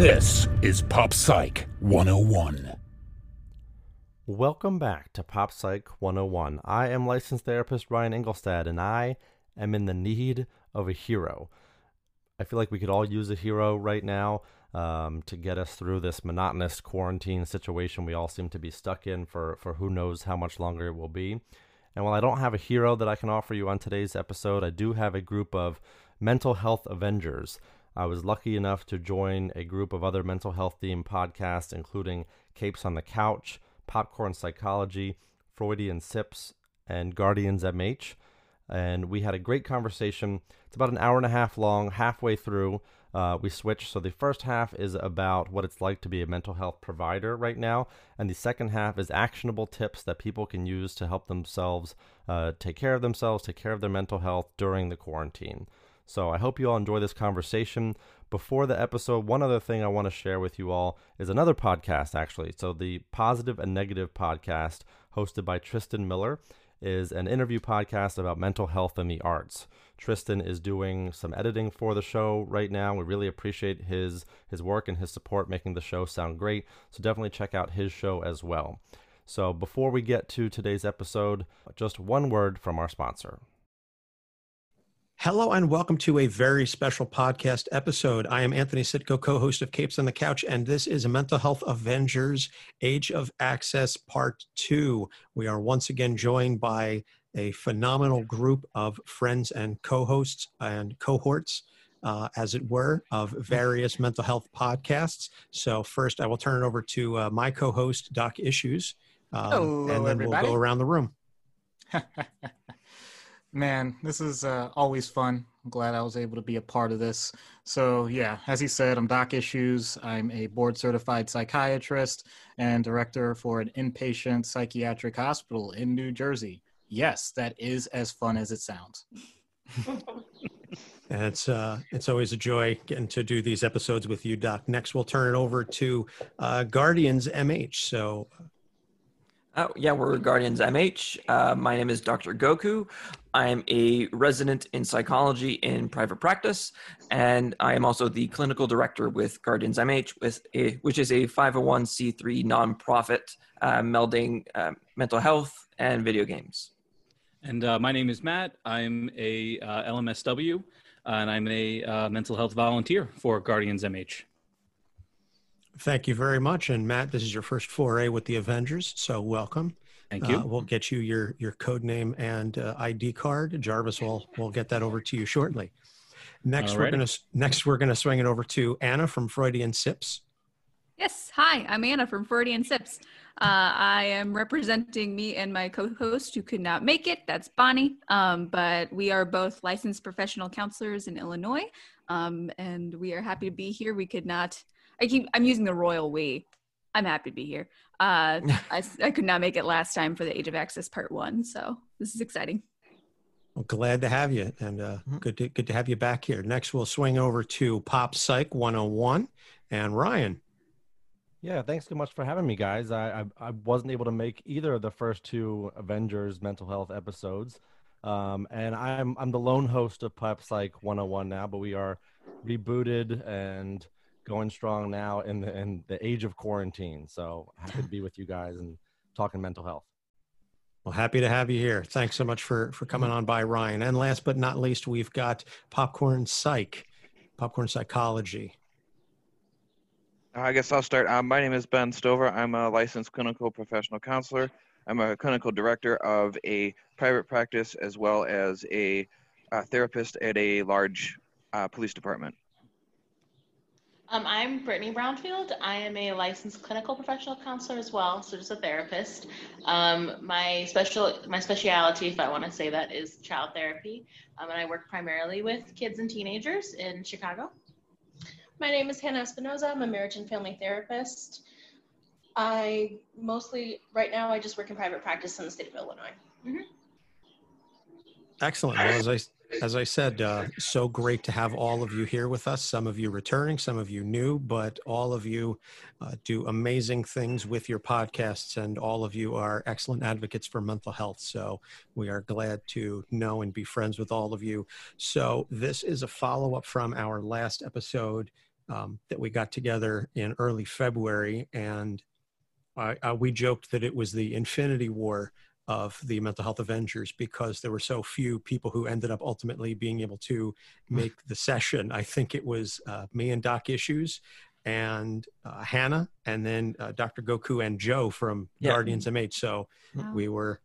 This is Pop Psych 101. Welcome back to Pop Psych 101. I am licensed therapist Ryan Engelstad, and I am in the need of a hero. I feel like we could all use a hero right now um, to get us through this monotonous quarantine situation we all seem to be stuck in for, for who knows how much longer it will be. And while I don't have a hero that I can offer you on today's episode, I do have a group of mental health avengers I was lucky enough to join a group of other mental health themed podcasts, including Capes on the Couch, Popcorn Psychology, Freudian Sips, and Guardians MH. And we had a great conversation. It's about an hour and a half long. Halfway through, uh, we switched. So the first half is about what it's like to be a mental health provider right now, and the second half is actionable tips that people can use to help themselves uh, take care of themselves, take care of their mental health during the quarantine. So I hope you all enjoy this conversation. Before the episode, one other thing I want to share with you all is another podcast, actually. So, the Positive and Negative podcast, hosted by Tristan Miller, is an interview podcast about mental health and the arts. Tristan is doing some editing for the show right now. We really appreciate his his work and his support making the show sound great. So definitely check out his show as well. So before we get to today's episode, just one word from our sponsor. Hello and welcome to a very special podcast episode. I am Anthony Sitko, co host of Capes on the Couch, and this is a Mental Health Avengers Age of Access Part 2. We are once again joined by a phenomenal group of friends and co hosts and cohorts. Uh, as it were, of various mental health podcasts. So, first, I will turn it over to uh, my co host, Doc Issues, um, Hello, and then everybody. we'll go around the room. Man, this is uh, always fun. I'm glad I was able to be a part of this. So, yeah, as he said, I'm Doc Issues. I'm a board certified psychiatrist and director for an inpatient psychiatric hospital in New Jersey. Yes, that is as fun as it sounds. And it's uh, it's always a joy getting to do these episodes with you, Doc. Next, we'll turn it over to uh, Guardians MH. So, Oh, yeah, we're Guardians MH. Uh, my name is Dr. Goku. I'm a resident in psychology in private practice, and I am also the clinical director with Guardians MH, with a, which is a 501c3 nonprofit uh, melding uh, mental health and video games. And uh, my name is Matt. I'm a uh, LMSW, and I'm a uh, mental health volunteer for Guardians MH. Thank you very much. And Matt, this is your first foray with the Avengers, so welcome. Thank you. Uh, we'll get you your your code name and uh, ID card. Jarvis will will get that over to you shortly. Next, we're gonna next we're gonna swing it over to Anna from Freudian Sips. Yes, hi, I'm Anna from Freudian Sips. Uh, I am representing me and my co-host who could not make it. That's Bonnie. Um, but we are both licensed professional counselors in Illinois, um, and we are happy to be here. We could not. I keep. I'm using the royal we. I'm happy to be here. Uh, I, I could not make it last time for the Age of Access Part One, so this is exciting. Well, glad to have you, and uh, Mhm. good to good to have you back here. Next, we'll swing over to Pop Psych 101 and Ryan. Yeah, thanks so much for having me, guys. I, I I wasn't able to make either of the first two Avengers mental health episodes, um, and I'm I'm the lone host of Pop Psych 101 now. But we are rebooted and going strong now in the in the age of quarantine. So happy to be with you guys and talking mental health. Well, happy to have you here. Thanks so much for for coming on by, Ryan. And last but not least, we've got Popcorn Psych, Popcorn Psychology. I guess I'll start. Um, my name is Ben Stover. I'm a licensed clinical professional counselor. I'm a clinical director of a private practice as well as a, uh therapist at a large uh, police department. Um, I'm Brittany Brownfield. I am a licensed clinical professional counselor as well, so just a therapist. Um, my special, my specialty, if I want to say that, is child therapy, um, and I work primarily with kids and teenagers in Chicago. My name is Hannah Espinoza. I'm a marriage and family therapist. I mostly, right now, I just work in private practice in the state of Illinois. Mm-hmm. Excellent. Well, as I as I said, uh, so great to have all of you here with us. Some of you returning, some of you new, but all of you uh, do amazing things with your podcasts, and all of you are excellent advocates for mental health. So we are glad to know and be friends with all of you. So this is a follow up from our last episode um, that we got together in early February, and uh, we joked that it was the Infinity War of the mental health avengers because there were so few people who ended up ultimately being able to hmm. make the session i think it was uh, me and doc issues and uh, hannah and then uh, dr goku and joe from yeah. guardians mh so wow. we were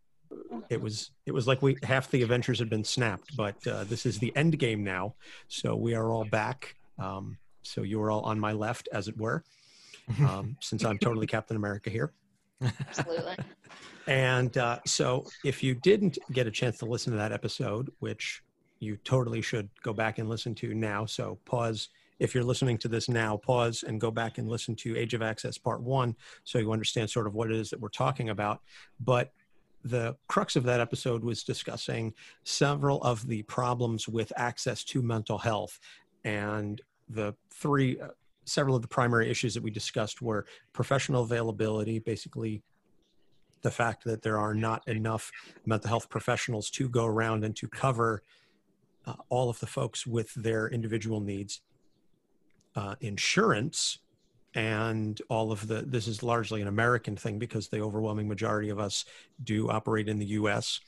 it was it was like we half the Avengers had been snapped but uh, this is the end game now so we are all back um, so you are all on my left as it were um, since i'm totally captain america here absolutely and uh, so, if you didn't get a chance to listen to that episode, which you totally should go back and listen to now, so pause. If you're listening to this now, pause and go back and listen to Age of Access Part One so you understand sort of what it is that we're talking about. But the crux of that episode was discussing several of the problems with access to mental health. And the three, uh, several of the primary issues that we discussed were professional availability, basically the fact that there are not enough mental health professionals to go around and to cover uh, all of the folks with their individual needs. Uh, insurance and all of the this is largely an american thing because the overwhelming majority of us do operate in the us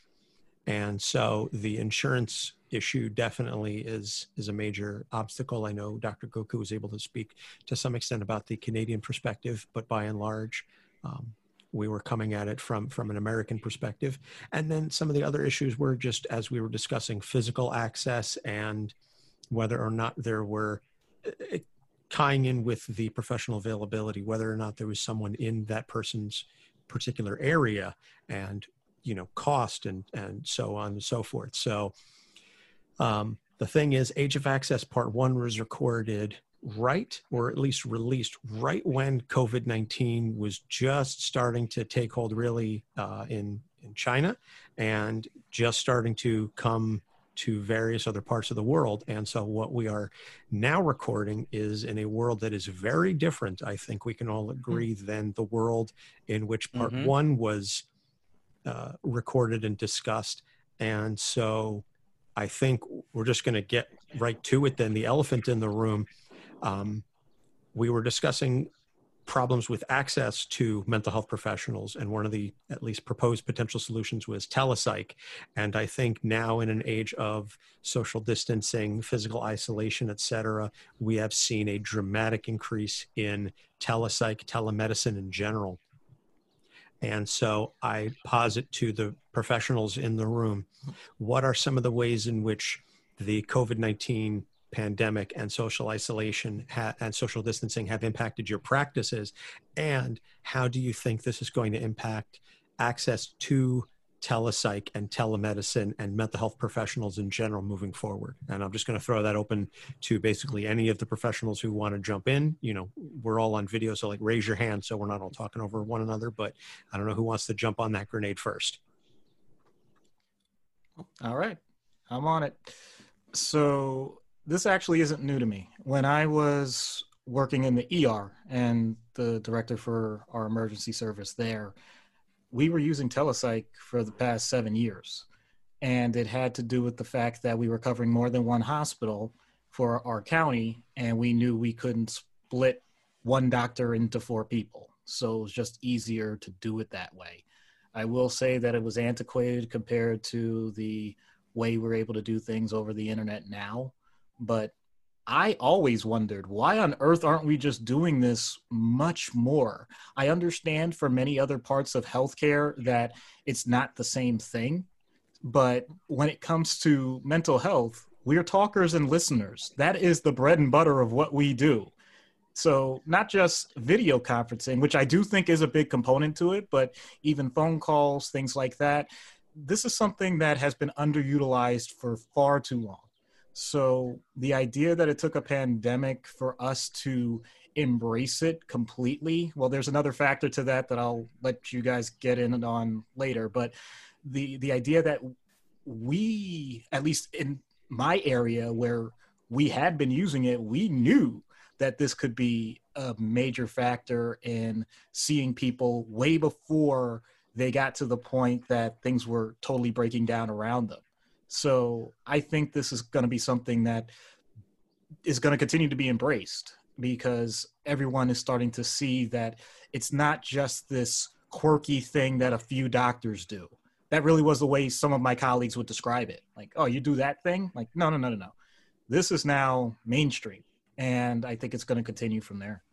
and so the insurance issue definitely is is a major obstacle. I know dr goku was able to speak to some extent about the canadian perspective but by and large um, we were coming at it from from an American perspective, and then some of the other issues were just as we were discussing physical access and whether or not there were uh, tying in with the professional availability, whether or not there was someone in that person's particular area, and you know cost and and so on and so forth. So. Um, the thing is, Age of Access Part One was recorded right, or at least released right when COVID 19 was just starting to take hold really uh, in, in China and just starting to come to various other parts of the world. And so, what we are now recording is in a world that is very different, I think we can all hmm. agree, mm-hmm. than the world in which part mm-hmm. one was uh, recorded and discussed. And so, I think we're just going to get right to it then. The elephant in the room um, we were discussing problems with access to mental health professionals and one of the at least proposed potential solutions was telepsych and i think now in an age of social distancing physical isolation et cetera we have seen a dramatic increase in telepsych telemedicine in general and so i posit to the professionals in the room what are some of the ways in which the covid-19 pandemic and social isolation ha- and social distancing have impacted your practices? And how do you think this is going to impact access to telepsych and telemedicine and mental health professionals in general moving forward? And I'm just going to throw that open to basically any of the professionals who want to jump in. You know, we're all on video, so like raise your hand so we're not all talking over one another. But I don't know who wants to jump on that grenade first. All right, I'm on it. So this actually isn't new to me. When I was working in the ER and the director for our emergency service there, we were using telepsych for the past seven years. And it had to do with the fact that we were covering more than one hospital for our county, and we knew we couldn't split one doctor into four people. So it was just easier to do it that way. I will say that it was antiquated compared to the way we're able to do things over the internet now but I always wondered why on earth aren't we just doing this much more? I understand for many other parts of healthcare that it's not the same thing, but when it comes to mental health, we're talkers and listeners. That is the bread and butter of what we do. So, not just video conferencing, which I do think is a big component to it, but even phone calls, things like that. This is something that has been underutilized for far too long. So, the idea that it took a pandemic for us to embrace it completely, well, there's another factor to that that I'll let you guys get in on later. But the the idea that we, at least in my area where we had been using it, we knew that this could be a major factor in seeing people way before they got to the point that things were totally breaking down around them. So I think this is going to be something that is going to continue to be embraced because everyone is starting to see that it's not just this quirky thing that a few doctors do. That really was the way some of my colleagues would describe it. Like, oh, you do that thing? Like, no, no, no, no, no. This is now mainstream and I think it's going to continue from there.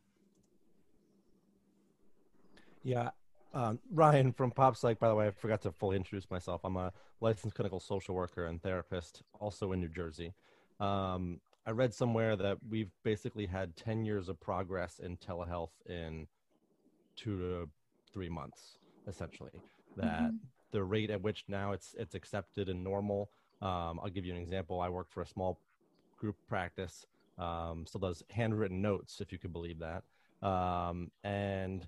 Yeah. Um, Ryan from Pop Psych, by the way, I forgot to fully introduce myself. I'm a licensed clinical social worker and therapist, also in New Jersey. Um, I read somewhere that we've basically had 10 years of progress in telehealth in two to three months, essentially. That mm-hmm. the rate at which now it's it's accepted and normal. Um, I'll give you an example. I work for a small group practice um, still does handwritten notes, if you could believe that. Um, and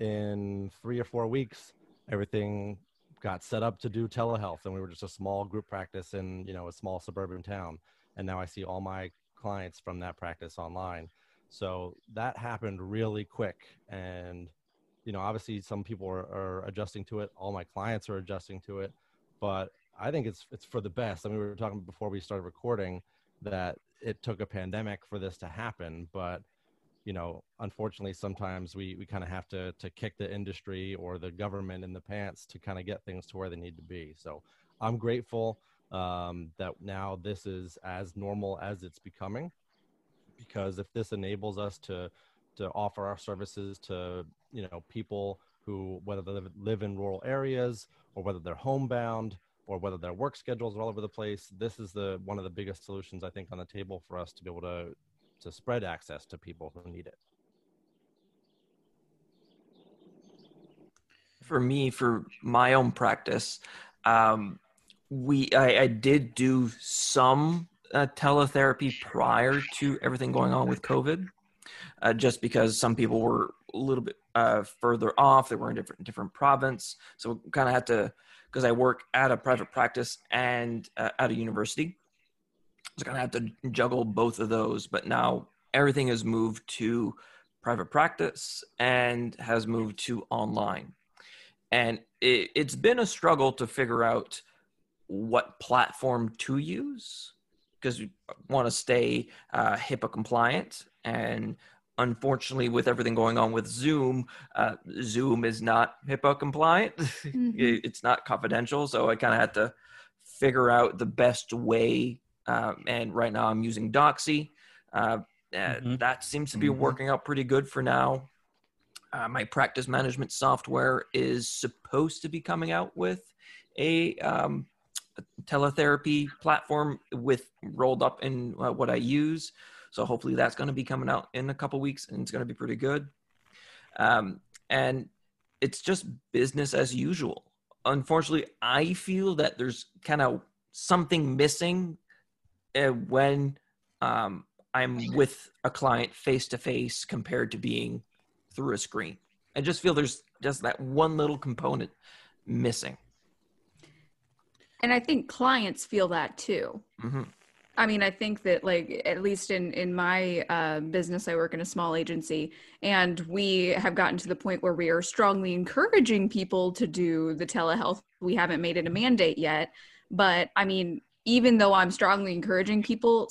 in three or four weeks, everything got set up to do telehealth, and we were just a small group practice in you know a small suburban town. And now I see all my clients from that practice online. So that happened really quick, and you know obviously some people are, are adjusting to it. All my clients are adjusting to it, but I think it's it's for the best. I mean, we were talking before we started recording that it took a pandemic for this to happen, but you know, unfortunately, sometimes we, we kind of have to to kick the industry or the government in the pants to kind of get things to where they need to be. So I'm grateful um, that now this is as normal as it's becoming, because if this enables us to to offer our services to you know people who whether they live in rural areas or whether they're homebound or whether their work schedules are all over the place, this is the one of the biggest solutions I think on the table for us to be able to to spread access to people who need it. For me, for my own practice, um, we I, I, did do some uh, teletherapy prior to everything going on with COVID, uh, just because some people were a little bit uh, further off. They were in different different province, so kind of had to because I work at a private practice and uh, at a university. I kind of have to juggle both of those. But now everything has moved to private practice and has moved to online. And it, it's been a struggle to figure out what platform to use because we want to stay uh, HIPAA compliant and unfortunately, with everything going on with Zoom, uh, Zoom is not HIPAA compliant. Mm-hmm. it's not confidential. So I kind of had to figure out the best way. Um, and right now I'm using Doxy. Uh, mm-hmm. That seems to be mm-hmm. working out pretty good for now. Uh, my practice management software is supposed to be coming out with a, um, a teletherapy platform with rolled up in uh, what I use. So hopefully that's going to be coming out in a couple weeks and it's going to be pretty good. Um, and it's just business as usual. Unfortunately, I feel that there's kind of something missing uh, when um, I'm with a client face to face compared to being through a screen. I just feel there's just that one little component missing. And I think clients feel that too. Mm-hmm. I mean, I think that like at least in in my uh, business, I work in a small agency, and we have gotten to the point where we are strongly encouraging people to do the telehealth. We haven't made it a mandate yet, but I mean, even though I'm strongly encouraging people,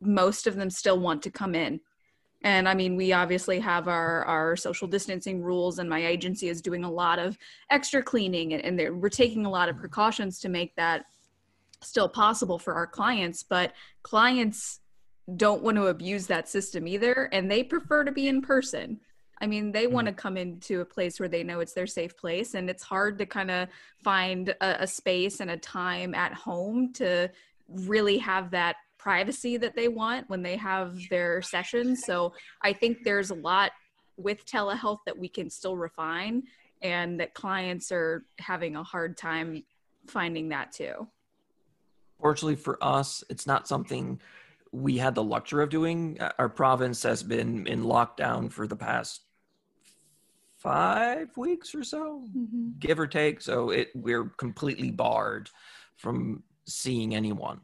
most of them still want to come in. And I mean, we obviously have our our social distancing rules, and my agency is doing a lot of extra cleaning, and, and we're taking a lot of precautions to make that still possible for our clients, but clients don't want to abuse that system either, and they prefer to be in person. I mean, they mm-hmm. want to come into a place where they know it's their safe place, and it's hard to kind of find a, a, space and a time at home to really have that privacy that they want when they have their sessions. So I think there's a lot with telehealth that we can still refine and that clients are having a hard time finding that too. Fortunately for us, it's not something we had the luxury of doing. Our province has been in lockdown for the past five weeks or so, mm-hmm. give or take. So it we're completely barred from seeing anyone.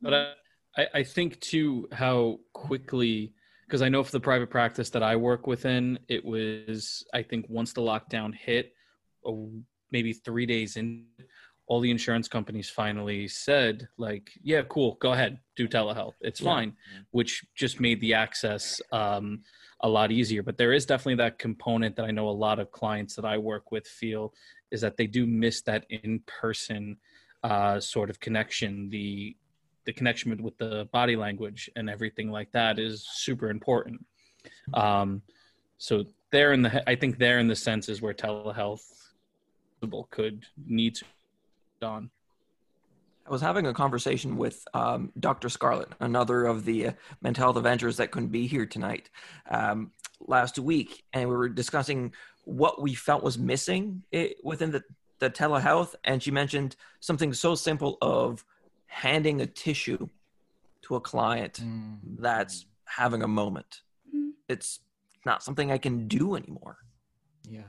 But I, I think too how quickly because I know for the private practice that I work within, it was I think once the lockdown hit, oh, maybe three days in, all the insurance companies finally said like, yeah, cool, go ahead, do telehealth, it's yeah. fine, which just made the access um, a lot easier. But there is definitely that component that I know a lot of clients that I work with feel is that they do miss that in person uh, sort of connection, the the connection with the body language and everything like that is super important. Um, so there in the, I think there in the sense is where telehealth could need to on. I was having a conversation with um, Dr. Scarlett, another of the uh, mental health Avengers that couldn't be here tonight um, last week, and we were discussing what we felt was missing it, within the, the telehealth. And she mentioned something so simple of handing a tissue to a client mm. that's having a moment. Mm. It's not something I can do anymore. Yeah.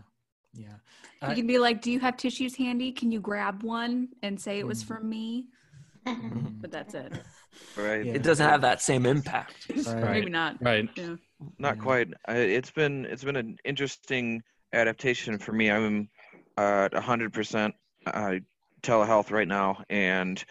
Yeah. You can be like, Do you have tissues handy? Can you grab one and say it was mm. from me? but that's it. Right. Yeah. It doesn't have that same impact. Right. Maybe not. Right. Yeah. Not yeah. quite. It's been it's been an interesting adaptation for me. I'm uh, 100% uh, telehealth right now, and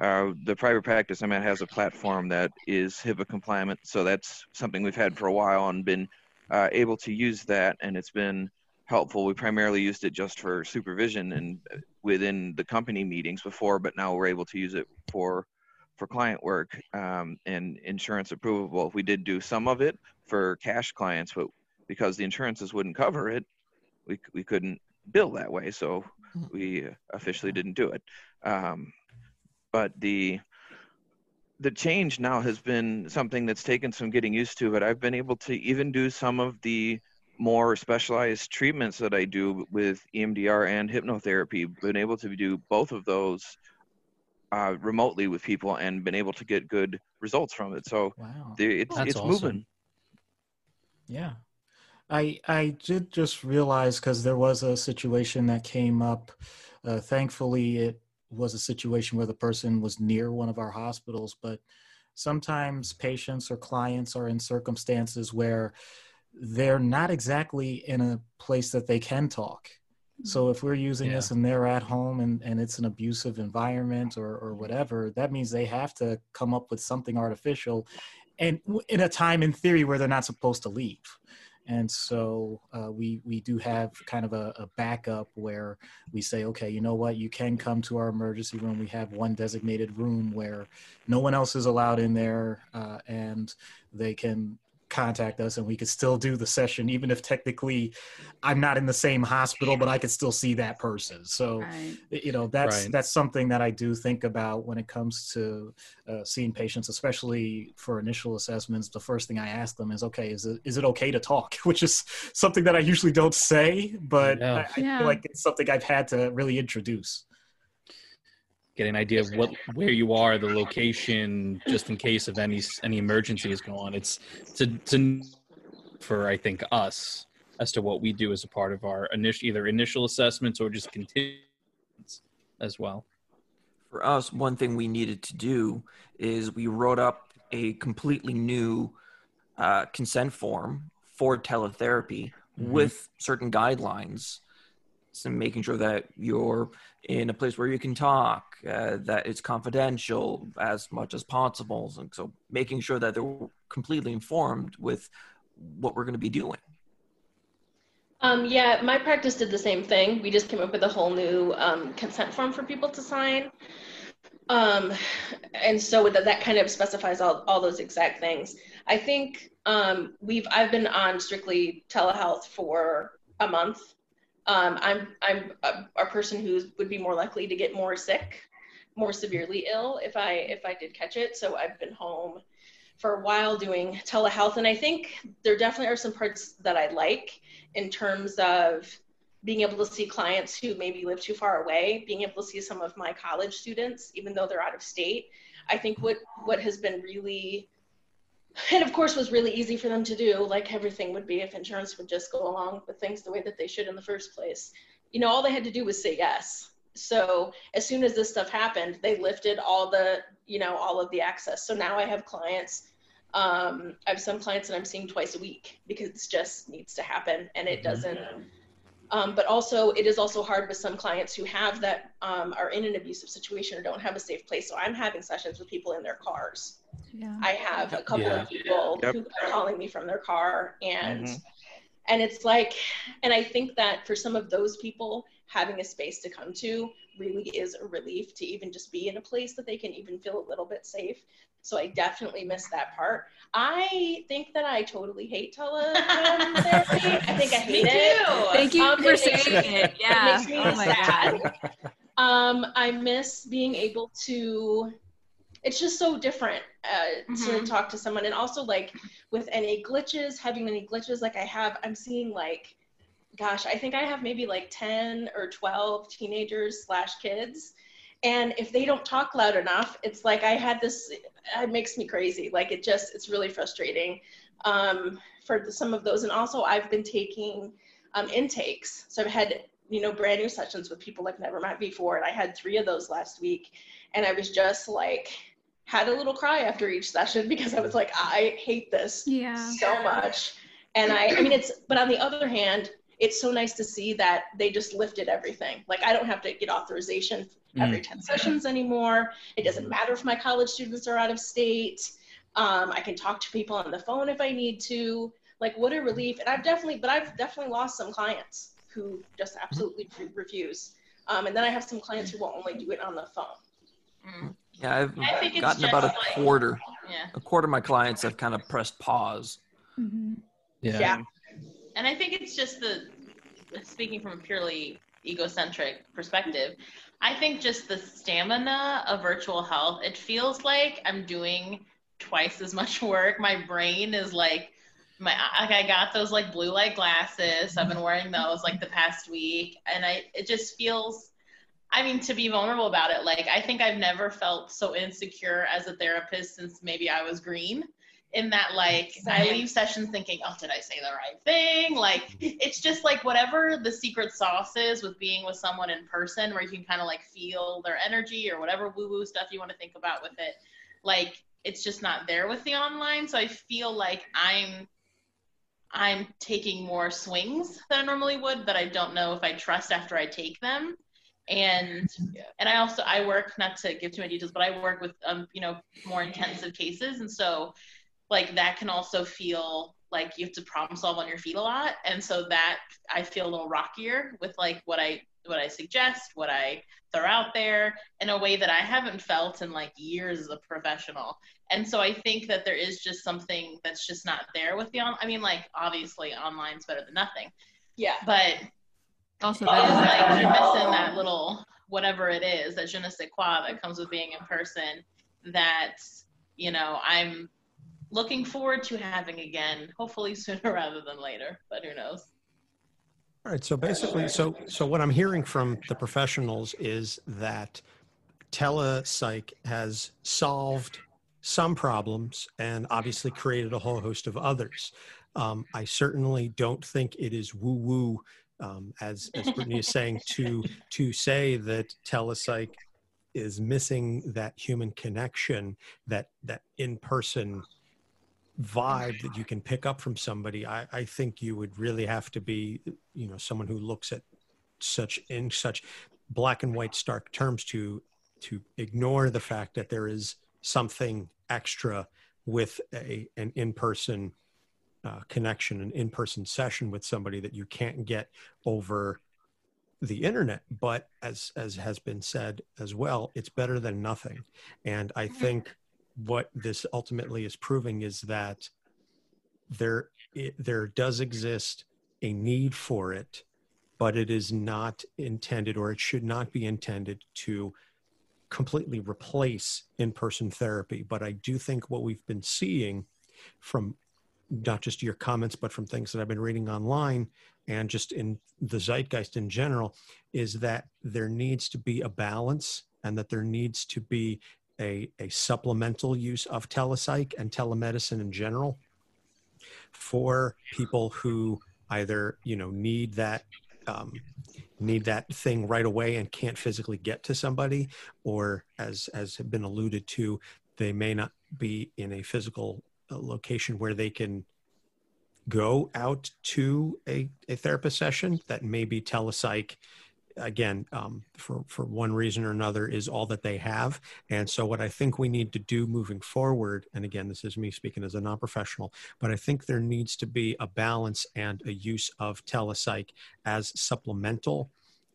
uh, the private practice I'm at has a platform that is HIPAA compliant, so that's something we've had for a while and been uh, able to use that, and it's been helpful. We primarily used it just for supervision and uh, within the company meetings before, but now we're able to use it for for client work um, and insurance approvable. We did do some of it for cash clients, but because the insurances wouldn't cover it, we we couldn't bill that way, so mm-hmm. we officially didn't do it. Um, but the the change now has been something that's taken some getting used to but i've been able to even do some of the more specialized treatments that i do with emdr and hypnotherapy been able to do both of those uh, remotely with people and been able to get good results from it so wow. the, it's, it's awesome. moving yeah i i did just realize because there was a situation that came up uh, thankfully it was a situation where the person was near one of our hospitals, but sometimes patients or clients are in circumstances where they're not exactly in a place that they can talk. So if we're using yeah. this and they're at home and, and it's an abusive environment or, or whatever, that means they have to come up with something artificial and in a time in theory where they're not supposed to leave. And so uh, we we do have kind of a, a, backup where we say okay you know what? You can come to our emergency room. We have one designated room where no one else is allowed in there uh, and they can contact us and we could still do the session even if technically i'm not in the same hospital but i could still see that person so right. you know that's right. that's something that i do think about when it comes to uh, seeing patients especially for initial assessments the first thing i ask them is okay is it, is it okay to talk which is something that i usually don't say but yeah. I, I yeah. feel like it's something i've had to really introduce get an idea of what where you are, the location, just in case of any any emergencies go on. It's to to for I think us as to what we do as a part of our initial either initial assessments or just continuance as well. For us, one thing we needed to do is we wrote up a completely new uh, consent form for teletherapy mm-hmm. with certain guidelines and making sure that you're in a place where you can talk, uh, that it's confidential as much as possible. And so making sure that they're completely informed with what we're going to be doing. Um, yeah, my practice did the same thing. We just came up with a whole new um, consent form for people to sign. Um, and so that, that kind of specifies all, all those exact things. I think um, we've I've been on strictly telehealth for a month um, I'm I'm a, a, person who would be more likely to get more sick more severely ill if I if I did catch it. So I've been home for a while doing telehealth, and I think there definitely are some parts that I like in terms of being able to see clients who maybe live too far away, being able to see some of my college students, even though they're out of state. I think what what has been really and of course was really easy for them to do like everything would be if insurance would just go along with things the way that they should in the first place. You know all they had to do was say yes. So as soon as this stuff happened they lifted all the you know all of the access. So now i have clients um, i have some clients that i'm seeing twice a week because it just needs to happen and it mm-hmm. doesn't. Um, but also it is also hard with some clients who have that um, are in an abusive situation or don't have a safe place. So i'm having sessions with people in their cars yeah. i have a couple yeah. of people yep. who are calling me from their car and mm-hmm. and it's like and i think that for some of those people having a space to come to really is a relief to even just be in a place that they can even feel a little bit safe. So I definitely miss that part. I think that I totally hate teletherapy. I think I hate me it. Too. Thank you um, for saying it. Yeah. It makes me oh sad. Um, I miss being able to it's just so different uh, mm-hmm. to talk to someone and also like with any glitches having any glitches like i have i'm seeing like gosh, I think I have maybe like 10 or 12 teenagers slash kids. And if they don't talk loud enough, it's like I had this, it makes me crazy. Like it just, it's really frustrating um, for the, some of those. And also, I've been taking um, intakes. So I've had, you know, brand new sessions with people I've never met before. And I had three of those last week. And I was just like, had a little cry after each session because I was like, I hate this yeah. so much. And I, I mean, it's, but on the other hand, it's so nice to see that they just lifted everything. Like I don't have to get authorization every mm. 10 sessions anymore. It doesn't matter if my college students are out of state. Um, I can talk to people on the phone if I need to. Like what a relief. And I've definitely, but I've definitely lost some clients who just absolutely refuse. Um, and then I have some clients who will only do it on the phone. Mm. Yeah, I've gotten about a quarter. yeah. A quarter of my clients have kind of pressed pause. Mm-hmm. Yeah. yeah. And I think it's just the speaking from a purely egocentric perspective, I think just the stamina of virtual health, it feels like I'm doing twice as much work. My brain is like my like I got those like blue light glasses. I've been wearing those like the past week and I it just feels I mean to be vulnerable about it, like I think I've never felt so insecure as a therapist since maybe I was green in that like I leave sessions thinking, oh, did I say the right thing? Like mm-hmm. it's just like whatever the secret sauce is with being with someone in person where you can kind of like feel their energy or whatever woo-woo stuff you want to think about with it. Like it's just not there with the online. So I feel like I'm I'm taking more swings than I normally would that I don't know if I trust after I take them. And yeah. and I also I work not to give too many details, but I work with um you know more intensive cases, and so like that can also feel like you have to problem solve on your feet a lot and so that i feel a little rockier with like what i what i suggest what i throw out there in a way that i haven't felt in like years as a professional and so i think that there is just something that's just not there with the on i mean like obviously online's better than nothing yeah but also is like you're missing that little whatever it is that je ne sais quoi that comes with being in person that you know i'm looking forward to having again, hopefully sooner rather than later, but who knows? All right. So basically, so so what I'm hearing from the professionals is that telepsych has solved some problems and obviously created a whole host of others. Um, I certainly don't think it is woo woo, um, as as Brittany is saying, to to say that telepsych is missing that human connection, that that in person vibe that you can pick up from somebody I, I think you would really have to be you know someone who looks at such in such black and white stark terms to to ignore the fact that there is something extra with a an in-person uh, connection an in-person session with somebody that you can't get over the internet. But as as has been said as well it's better than nothing. And i think what this ultimately is proving is that there it, there does exist a need for it but it is not intended or it should not be intended to completely replace in-person therapy, but I do think what we've been seeing from not just your comments, but from things that I've been reading online and just in the zeitgeist in general, is that there needs to be a balance and that there needs to be a, a supplemental use of telepsych and telemedicine in general for people who either you know need that um, need that thing right away and can't physically get to somebody or as as have been alluded to they may not be in a physical uh, location where they can go out to a, a therapist session that may be telepsych again um, for for one reason or another is all that they have. And so what i think we need to do moving forward and again this is me speaking as a non-professional but i think there needs to be a balance and a use of telepsych as supplemental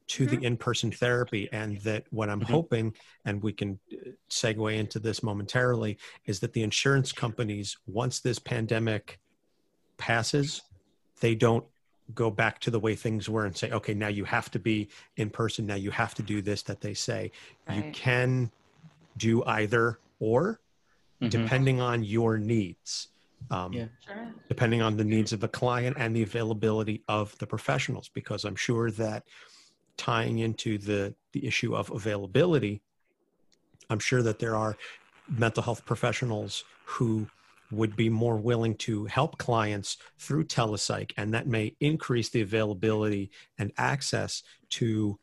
to the in-person therapy. And that what i'm hoping and we can uh, segue into this momentarily is that the insurance companies once this pandemic passes they don't go back to the way things were and say okay now you have to be in person now you have to do this that they say you can do either or Mhm. depending on your needs um, Yeah. Sure. depending on the needs of the client and the availability of the professionals because i'm sure that tying into the the issue of availability i'm sure that there are mental health professionals who would be more willing to help clients through telepsych and that may increase the availability and access to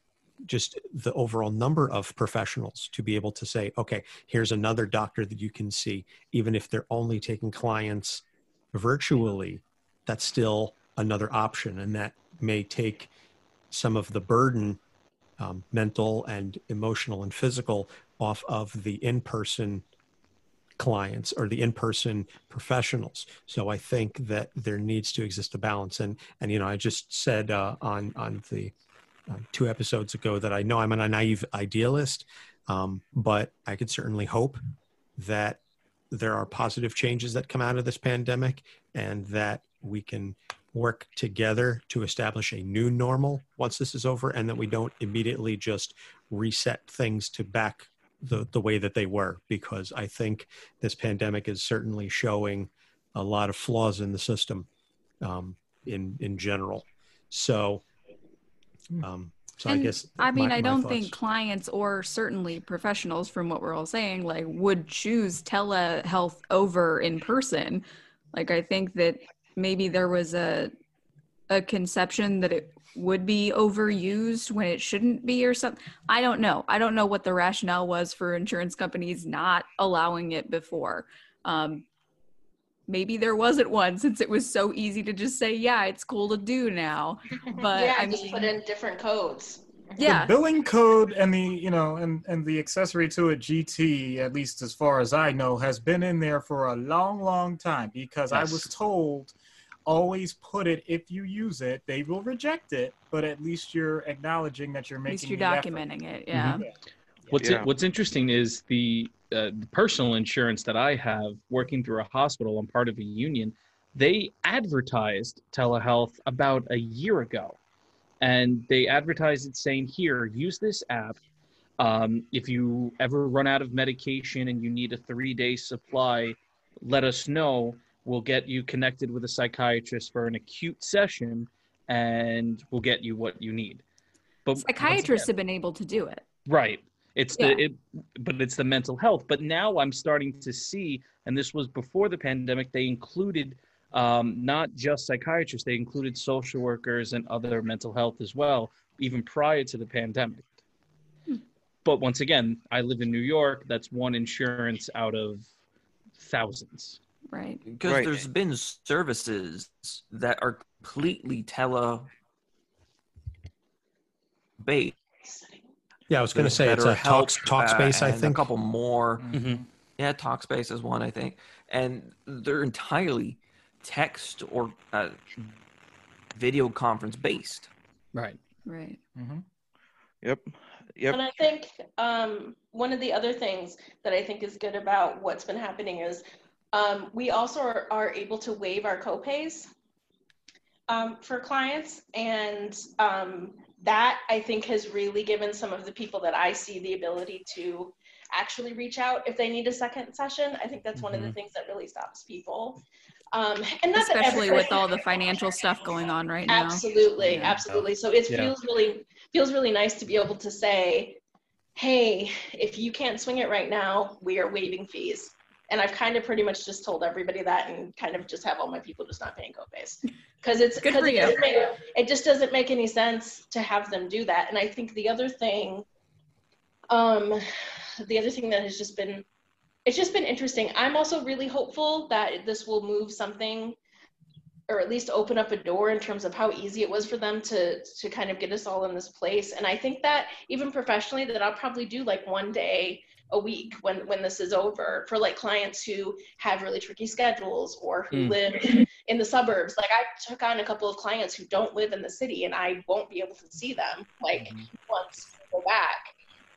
just the overall number of professionals to be able to say okay here's another doctor that you can see. Even if they're only taking clients virtually that's still another option and that may take some of the burden um, mental and emotional and physical off of the in-person clients or the in-person professionals. So i think that there needs to exist a balance. And and you know i just said uh, on on the uh, two episodes ago that i know i'm a naive idealist um, but i could certainly hope that there are positive changes that come out of this pandemic and that we can work together to establish a new normal once this is over and that we don't immediately just reset things to back the, the way that they were because i think this pandemic is certainly showing a lot of flaws in the system um, in in general. So um, so i guess I mean, my- I don't think clients or certainly professionals, from what we're all saying, like would choose telehealth over in person. Like, I think that maybe there was a a conception that it would be overused when it shouldn't be, or something. I don't know. I don't know what the rationale was for insurance companies not allowing it before. Um, maybe there wasn't one since it was so easy to just say, "Yeah, it's cool to do now." But yeah, I just mean, put in different codes. yeah, the billing code and the you know and and the accessory to it gt at least as far as i know has been in there for a long long time because i was told always put it if you use it they will reject it but at least you're acknowledging that you're making at least you're the effort. documenting it. Yeah. What's Yeah. what's interesting is the, uh, the personal insurance that I have working through a hospital. I'm part of a union. They advertised telehealth about a year ago, and they advertised it saying, "Here, use this app. Um, if you ever run out of medication and you need a three-day supply, let us know. We'll get you connected with a psychiatrist for an acute session, and we'll get you what you need." But once again- Psychiatrists have been able to do it. Right. It's Yeah. the it, but it's the mental health. But now I'm starting to see, and this was before the pandemic. They included um, not just psychiatrists; they included social workers and other mental health as well, even prior to the pandemic. But once again, I live in New York. That's one insurance out of thousands. Right. because Right. there's been services that are completely tele based. yeah i was going to say it's a talk, Talkspace i think a couple more. Mm-hmm. Yeah, Talkspace is one I think, and they're entirely text or uh, video conference based. Right. Right. Mhm. Yep. Yep. And I think um, one of the other things that I think is good about what's been happening is um, we also are, are able to waive our copays um, for clients. And um, that I think has really given some of the people that I see the ability to actually reach out if they need a second session. I think that's one of the Mhm. things that really stops people. Um, and Especially with all the financial stuff going on right now. Absolutely, Yeah. absolutely. So it Yeah. feels really feels really nice to be able to say, "Hey, if you can't swing it right now, we are waiving fees." And I've kind of pretty much just told everybody that, and kind of just have all my people just not paying copays because it's Good because for it, you. doesn't make- it just doesn't make any sense to have them do that. And I think the other thing, um, the other thing that has just been it's just been interesting. I'm also really hopeful that this will move something or at least open up a door in terms of how easy it was for them to to kind of get us all in this place. And I think that even professionally that I'll probably do like one day a week when when this is over for like clients who have really tricky schedules or who Mm. live in the suburbs. Like I took on a couple of clients who don't live in the city and I won't be able to see them like once we go back.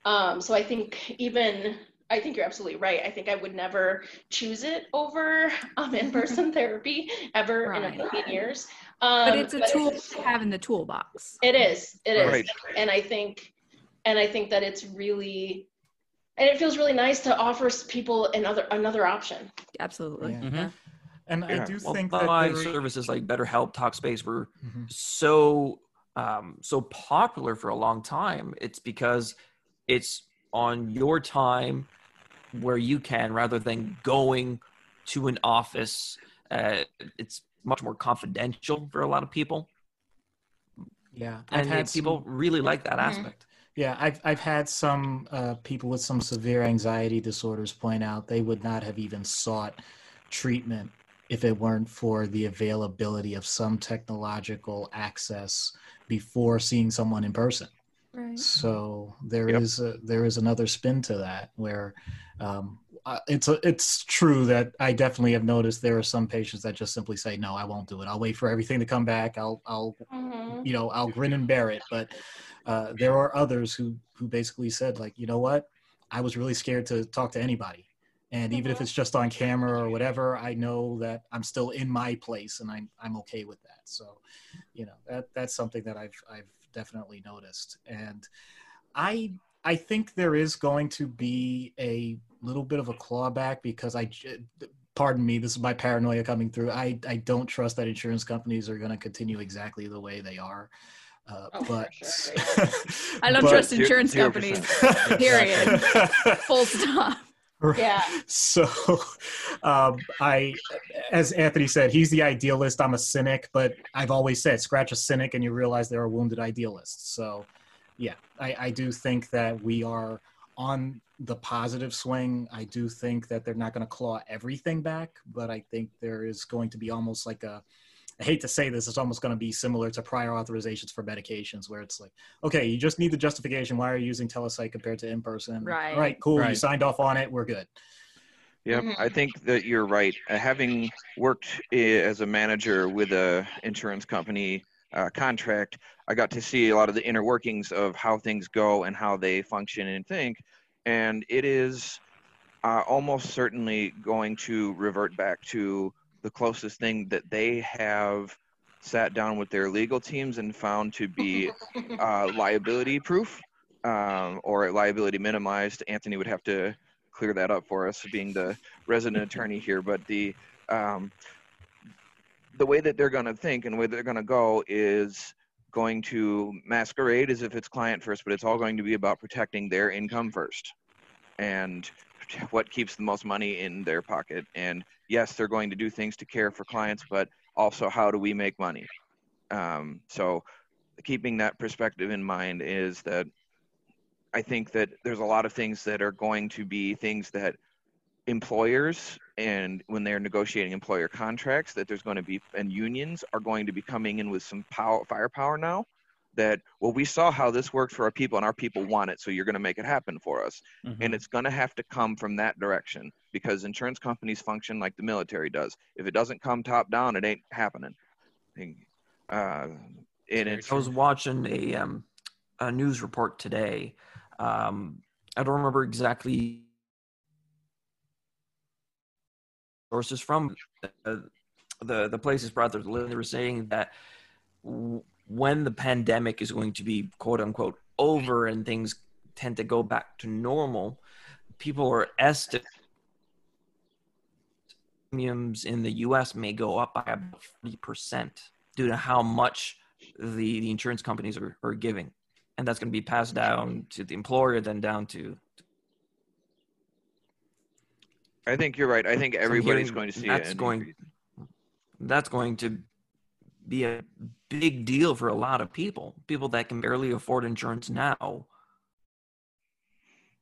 Um, so I think even I think you're absolutely right. I think I would never choose it over um, in-person therapy ever in a million years. Um, But it's a tool to have in the toolbox. It is. It is. Right. And I think, and I think that it's really, and it feels really nice to offer people another another option. Absolutely. Yeah. Mhm. And I do Well, think that online there- services like BetterHelp, Talkspace were Mhm. so um, so popular for a long time. It's because it's on your time where you can, rather than going to an office. Uh, it's much more confidential for a lot of people, yeah, I've and had people some- really like that Mhm. aspect. Yeah, I've I've had some uh, people with some severe anxiety disorders point out they would not have even sought treatment if it weren't for the availability of some technological access before seeing someone in person. Right. So there Yep. is a, there is another spin to that where um, uh, it's a, it's true that I definitely have noticed there are some patients that just simply say no, I won't do it. I'll wait for everything to come back. I'll I'll you know I'll grin and bear it. But uh, there are others who who basically said like you know what I was really scared to talk to anybody. And even if Mhm. it's just on camera or whatever, I know that I'm still in my place and I'm I'm okay with that. So, you know, that that's something that I've I've definitely noticed. And I I think there is going to be a little bit of a clawback because I j- pardon me, this is my paranoia coming through. I I don't trust that insurance companies are going to continue exactly the way they are. Uh, Oh, but sure, I don't but- trust Zero- insurance zero companies. Period. Full stop. Yeah. So, um, I, as Anthony said, he's the idealist. I'm a cynic, but I've always said, scratch a cynic, and you realize there are wounded idealists. So, yeah, I, I do think that we are on the positive swing. I do think that they're not going to claw everything back, but I think there is going to be almost like a I hate to say this, it's almost going to be similar to prior authorizations for medications, where it's like, okay, you just need the justification. Why are you using telepsych compared to in person? Right. All right, cool. You signed off on it. We're good. Yep, I think that you're right. Uh, having worked i- as a manager with a insurance company uh, contract, I got to see a lot of the inner workings of how things go and how they function and think, and it is uh, almost certainly going to revert back to the closest thing that they have sat down with their legal teams and found to be uh, liability proof um, or liability minimized. Anthony would have to clear that up for us, being the resident attorney here. But the um, the way that they're going to think and the way they're going to go is going to masquerade as if it's client first, but it's all going to be about protecting their income first and what keeps the most money in their pocket. And yes, they're going to do things to care for clients, but also how do we make money? Um, so keeping that perspective in mind is that I think that there's a lot of things that are going to be things that employers and when they're negotiating employer contracts that there's going to be and unions are going to be coming in with some power firepower now that well we saw how this worked for our people and our people want it so you're going to make it happen for us. And it's going to have to come from that direction because insurance companies function like the military does if it doesn't come top down it ain't happening uh, and I was watching a um, a news report today. Um, I don't remember exactly sources from uh, the the places brother they were saying that w- when the pandemic is going to be quote unquote over and things tend to go back to normal people are estimating premiums in the US may go up by about 40% due to how much the, the insurance companies are, are giving. And that's going to be passed down to the employer, then down to. I think you're right. I think everybody's hearing going to see that's going that's going to be a big deal for a lot of people people that can barely afford insurance now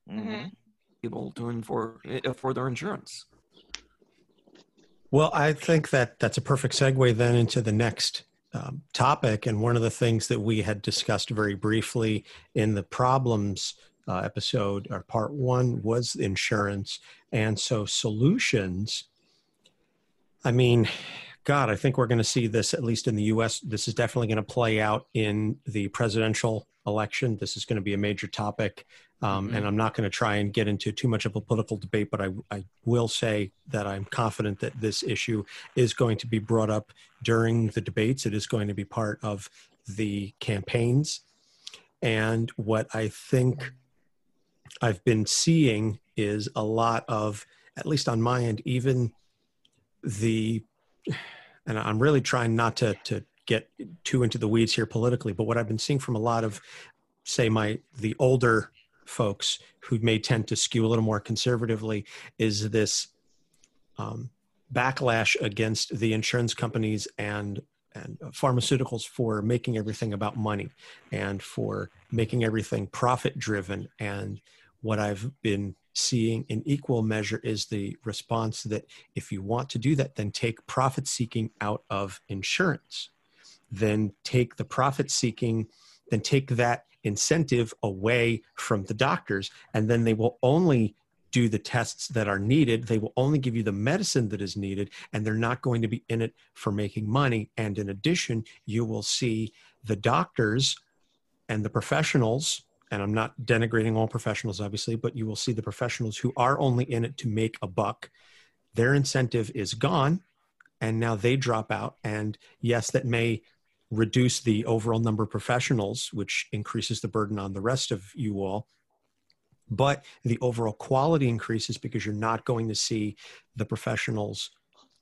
hmm people to for afford their insurance Well, I think that that's a perfect segue then into the next um, topic. And one of the things that we had discussed very briefly in the problems uh, episode or part one was insurance. And so solutions, I mean, God, I think we're going to see this, at least in the US. This is definitely going to play out in the presidential election. This is going to be a major topic. Um, And I'm not going to try and get into too much of a political debate, but I, I will say that I'm confident that this issue is going to be brought up during the debates. It is going to be part of the campaigns. And what I think I've been seeing is a lot of, at least on my end, even the, and I'm really trying not to, to get too into the weeds here politically, but what I've been seeing from a lot of, say, my, the older folks who may tend to skew a little more conservatively is this um, backlash against the insurance companies and and pharmaceuticals for making everything about money and for making everything profit driven and what i've been seeing in equal measure is the response that if you want to do that then take profit seeking out of insurance. Then take the profit seeking then take that incentive away from the doctors. And then they will only do the tests that are needed. They will only give you the medicine that is needed and they're not going to be in it for making money. And in addition you will see the doctors and the professionals and i'm not denigrating all professionals obviously but you will see the professionals who are only in it to make a buck. Their incentive is gone and now they drop out. And yes that may reduce the overall number of professionals, which increases the burden on the rest of you all. But the overall quality increases because you're not going to see the professionals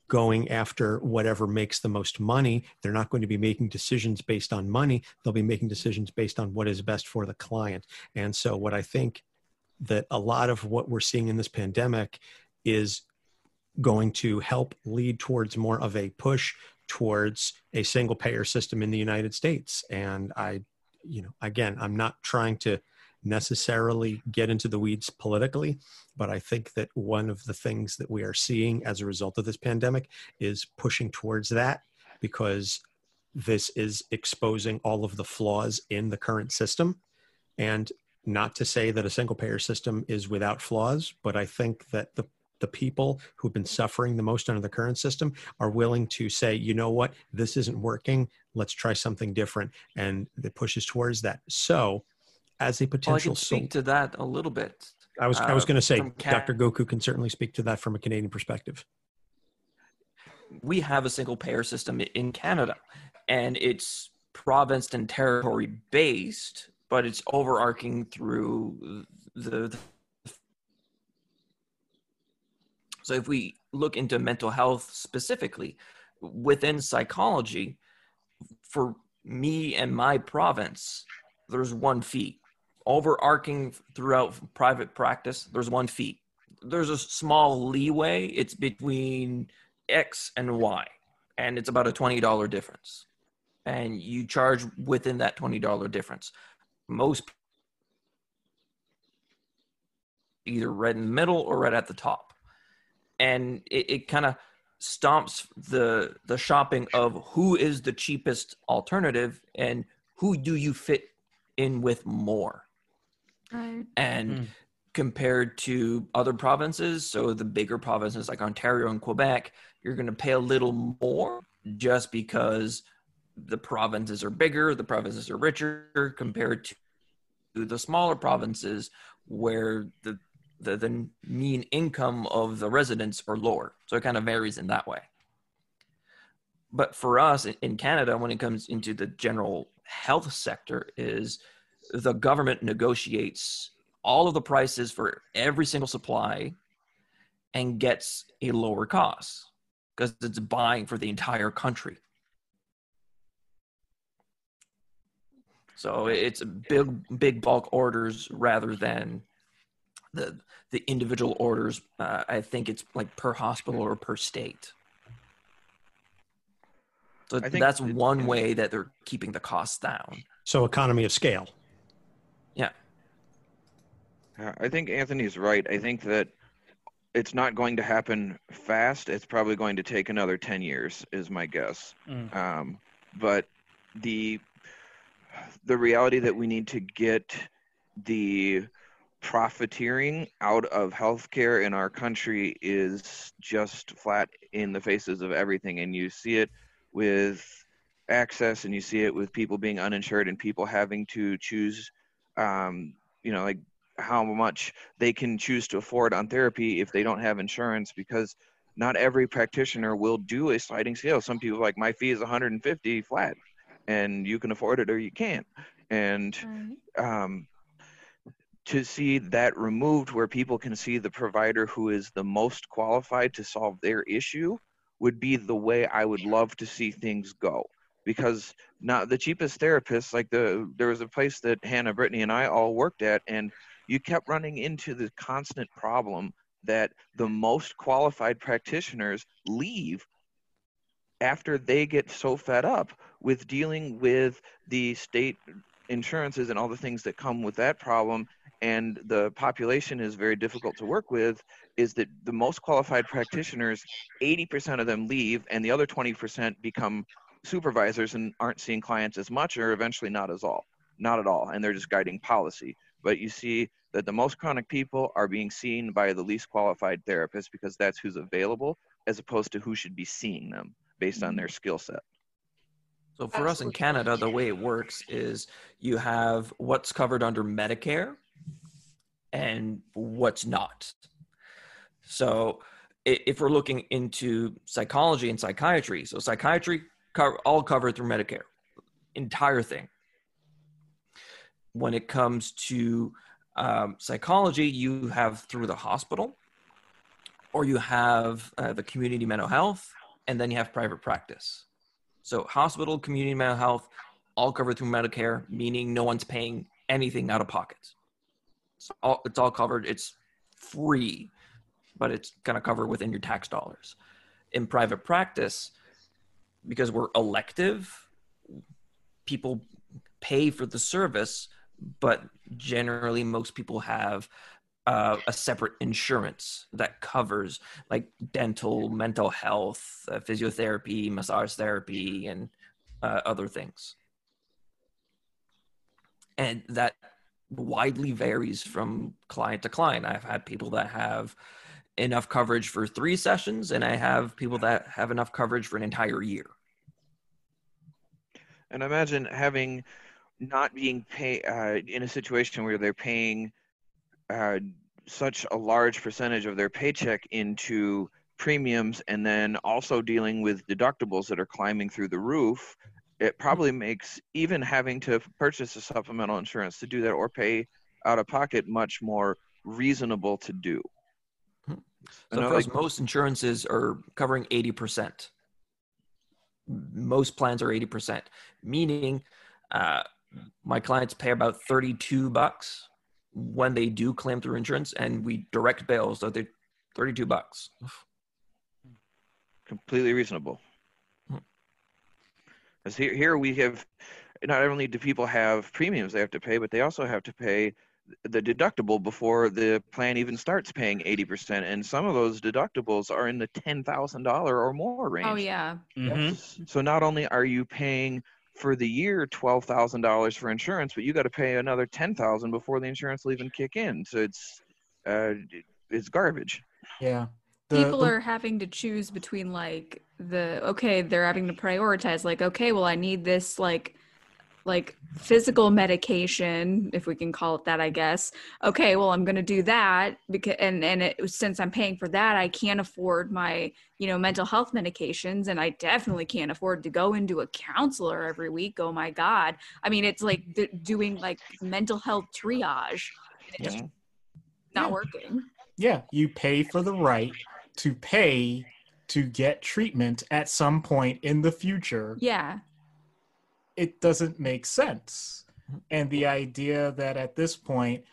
going after whatever makes the most money. They're not going to be making decisions based on money. They'll be making decisions based on what is best for the client. And so, what I think that a lot of what we're seeing in this pandemic is going to help lead towards more of a push towards a single payer system in the United States. And I, you know, again, I'm not trying to necessarily get into the weeds politically, but I think that one of the things that we are seeing as a result of this pandemic is pushing towards that because this is exposing all of the flaws in the current system. And not to say that a single payer system is without flaws, but I think that the the people who've been suffering the most under the current system are willing to say, you know what, this isn't working. Let's try something different. And it pushes towards that. So, as a well, i potential can speak to that a little bit I was I was uh, going to say from Ca- Dr. Goku can certainly speak to that from a Canadian perspective. we have a single payer system in Canada, and it's province and territory based, but it's overarching through the. So if we look into mental health specifically within psychology, for me and my province, there's one fee. Overarching throughout private practice, there's one fee. There's a small leeway. It's between X and Y, and it's about a $20 difference. And you charge within that $20 difference. Most either right in the middle or right at the top. And it, it kind of stomps the the shopping of who is the cheapest alternative and who do you fit in with more Right. and Hmm. compared to other provinces so the bigger provinces like ontario and quebec you're going to pay a little more just because the provinces are bigger the provinces are richer compared to the smaller provinces where the the, the mean income of the residents are lower so it kind of varies in that way but for us in- canada when it comes into the general health sector is the government negotiates all of the prices for every single supply and gets a lower cost because it's buying for the entire country. So it's big, big bulk orders rather than the the individual orders. Uh, I think it's like per hospital or per state. So that's one way that they're keeping the costs down. So economy of scale. Yeah. I think Anthony's right. I think that it's not going to happen fast. It's probably going to take another 10 years, is my guess. Mm. Um, but the the reality that we need to get the profiteering out of healthcare in our country is just flat in the faces of everything, and you see it with access, and you see it with people being uninsured and people having to choose, um, you know, like how much they can choose to afford on therapy if they don't have insurance because not every practitioner will do a sliding scale. Some people like my fee is 150 flat, and you can afford it or you can't. And um, to see that removed, where people can see the provider who is the most qualified to solve their issue, would be the way I would love to see things go. Because not the cheapest therapists, like the there was a place that Hannah, Brittany, and I all worked at, and you kept running into the constant problem that the most qualified practitioners leave after they get so fed up with dealing with the state insurances and all the things that come with that problem and the population is very difficult to work with is that the most qualified practitioners 80% of them leave and the other 20% become supervisors and aren't seeing clients as much or eventually not as all not at all and they're just guiding policy. But you see that the most chronic people are being seen by the least qualified therapist because that's who's available as opposed to who should be seeing them based on mm-hmm. their skill set. So for us in Canada, the way it works is you have what's covered under Medicare and what's not. So if we're looking into psychology and psychiatry, so psychiatry all covered through Medicare, entire thing. When it comes to um, psychology, you have through the hospital, or you have uh, the community mental health, and then you have private practice. So hospital, community mental health, all covered through Medicare, meaning no one's paying anything out of pocket. It's all, it's all covered. It's free, but it's going to cover within your tax dollars. In private practice, because we're elective, people pay for the service, but generally most people have uh, a separate insurance that covers like dental, mental health, uh, physiotherapy, massage therapy, and uh, other things. And that widely varies from client to client. I've had people that have enough coverage for three sessions, and I have people that have enough coverage for an entire year. And imagine having not being paid uh, in a situation where they're paying uh, such a large percentage of their paycheck into premiums and then also dealing with deductibles that are climbing through the roof. It probably makes even having to purchase a supplemental insurance to do that or pay out of pocket much more reasonable to do. So And I us, like- most insurances are covering 80%. Most plans are 80%, meaning uh, my clients pay about 32 bucks when they do claim through insurance and we direct bill. So they're 32 bucks. completely reasonable. Because here, here we have not only do people have premiums they have to pay, but they also have to pay the deductible before the plan even starts paying 80%. And some of those deductibles are in the $10,000 or more range. Oh yeah. Mm-hmm. So not only are you paying for the year $12,000 for insurance, but you got to pay another 10,000 before the insurance will even kick in. So it's, uh, it's garbage. Yeah. The- People the- are having to choose between like the okay, they're having to prioritize like okay, well I need this like like physical medication if we can call it that I guess. Okay, well I'm going to do that because and and it, since I'm paying for that, I can't afford my, you know, mental health medications and I definitely can't afford to go into a counselor every week. Oh my god. I mean, it's like d- doing like mental health triage and it's Mhm. not Yeah. working. Yeah, you pay for the right to pay to get treatment at some point in the future. Yeah. It doesn't make sense. And the idea that at this point,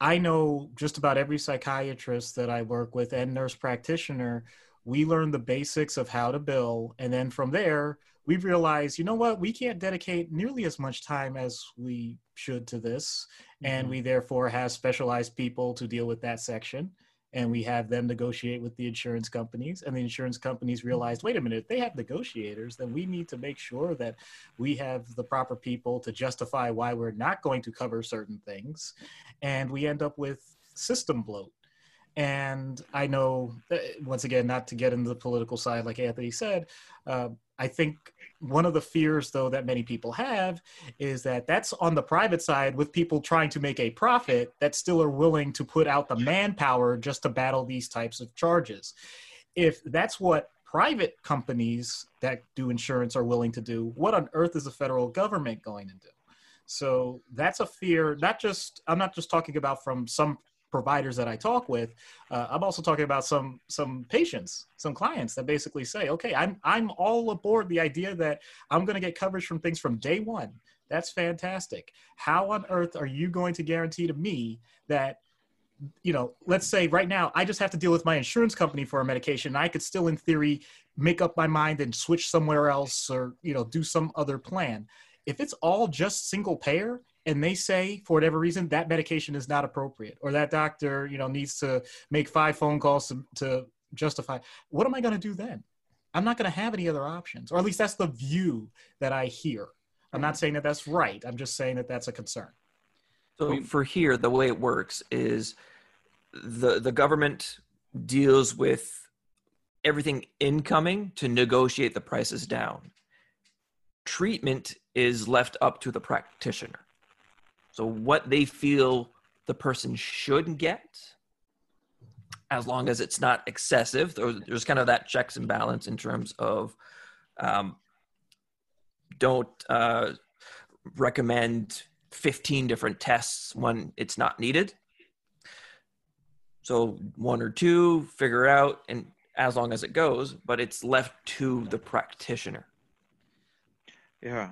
I know just about every psychiatrist that I work with and nurse practitioner, we learn the basics of how to bill. And then from there, we realize, you know what, we can't dedicate nearly as much time as we should to this. And mm-hmm. we therefore have specialized people to deal with that section. And we have them negotiate with the insurance companies. And the insurance companies realize, wait a minute, they have negotiators, then we need to make sure that we have the proper people to justify why we're not going to cover certain things. And we end up with system bloat. And I know, uh, once again, not to get into the political side, like Anthony said, uh, I think one of the fears, though, that many people have is that that's on the private side with people trying to make a profit that still are willing to put out the manpower just to battle these types of charges. If that's what private companies that do insurance are willing to do, what on earth is the federal government going to do? So that's a fear, not just, I'm not just talking about from some providers that I talk with. Uh, I'm also talking about some some patients, some clients that basically say, "Okay, I'm I'm all aboard the idea that I'm going to get coverage from things from day one. That's fantastic. How on earth are you going to guarantee to me that?" You know, let's say right now I just have to deal with my insurance company for a medication. I could still, in theory, make up my mind and switch somewhere else, or you know, do some other plan. If it's all just single payer, and they say for whatever reason that medication is not appropriate or that doctor you know needs to make five phone calls to, to justify. What am i going to do then? I'm not going to have any other options or at least that's the view that i hear. I'm not saying that that's right. I'm just saying that that's a concern. So for here, the way it works is the the government deals with everything incoming to negotiate the prices down. Treatment is left up to the practitioner. So what they feel the person should get, as long as it's not excessive, there's, kind of that checks and balance in terms of um, don't uh, recommend 15 different tests when it's not needed. So one or two, figure out, and as long as it goes, but it's left to the practitioner. Yeah,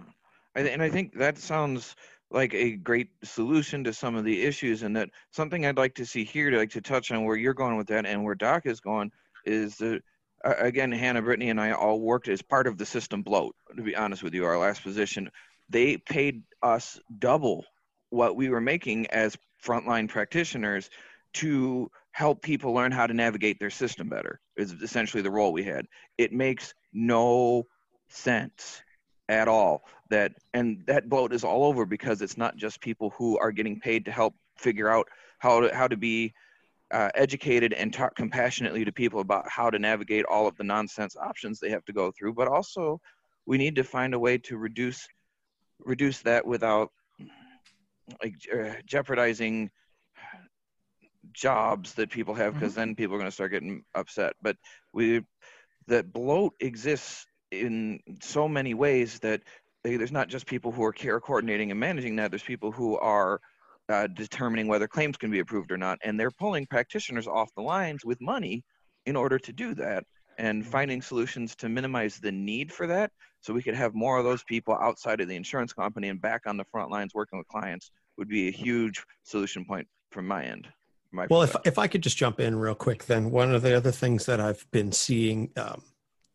and I think that sounds like a great solution to some of the issues, and that something I'd like to see here to like to touch on where you're going with that and where Doc is going is that again, Hannah, Brittany, and I all worked as part of the system bloat. To be honest with you, our last position, they paid us double what we were making as frontline practitioners to help people learn how to navigate their system better. Is essentially the role we had. It makes no sense at all that and that bloat is all over because it's not just people who are getting paid to help figure out how to how to be uh, educated and talk compassionately to people about how to navigate all of the nonsense options they have to go through. But also we need to find a way to reduce reduce that without like uh, jeopardizing jobs that people have because then people are going to start getting upset. But we that bloat exists in so many ways that they, there's not just people who are care coordinating and managing that there's people who are uh, determining whether claims can be approved or not and they're pulling practitioners off the lines with money in order to do that and finding solutions to minimize the need for that so we could have more of those people outside of the insurance company and back on the front lines working with clients would be a huge solution point from my end my Well, if, if I could just jump in real quick, then one of the other things that I've been seeing um,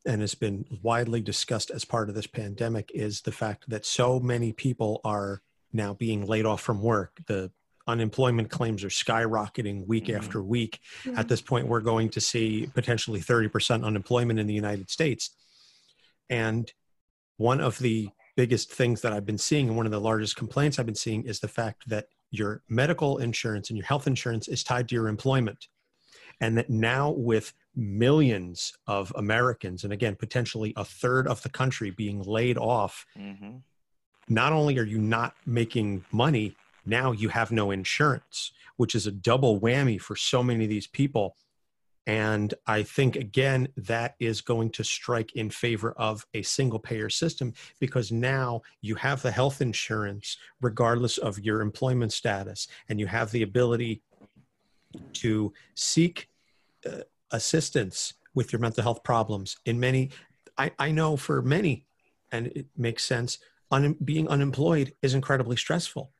and has been widely discussed as part of this pandemic is the fact that so many people are now being laid off from work. The unemployment claims are skyrocketing week Mhm. after week. At this point, we're going to see potentially 30% unemployment in the United States. And one of the biggest things that I've been seeing, and one of the largest complaints I've been seeing, is the fact that your medical insurance and your health insurance is tied to your employment. And that now, with millions of Americans, and again, potentially a third of the country being laid off, Mhm. not only are you not making money, now you have no insurance, which is a double whammy for so many of these people. And I think, again, that is going to strike in favor of a single payer system because now you have the health insurance regardless of your employment status, and you have the ability to seek uh, assistance with your mental health problems. In many, I, I know for many, and it makes sense, un, being unemployed is incredibly stressful.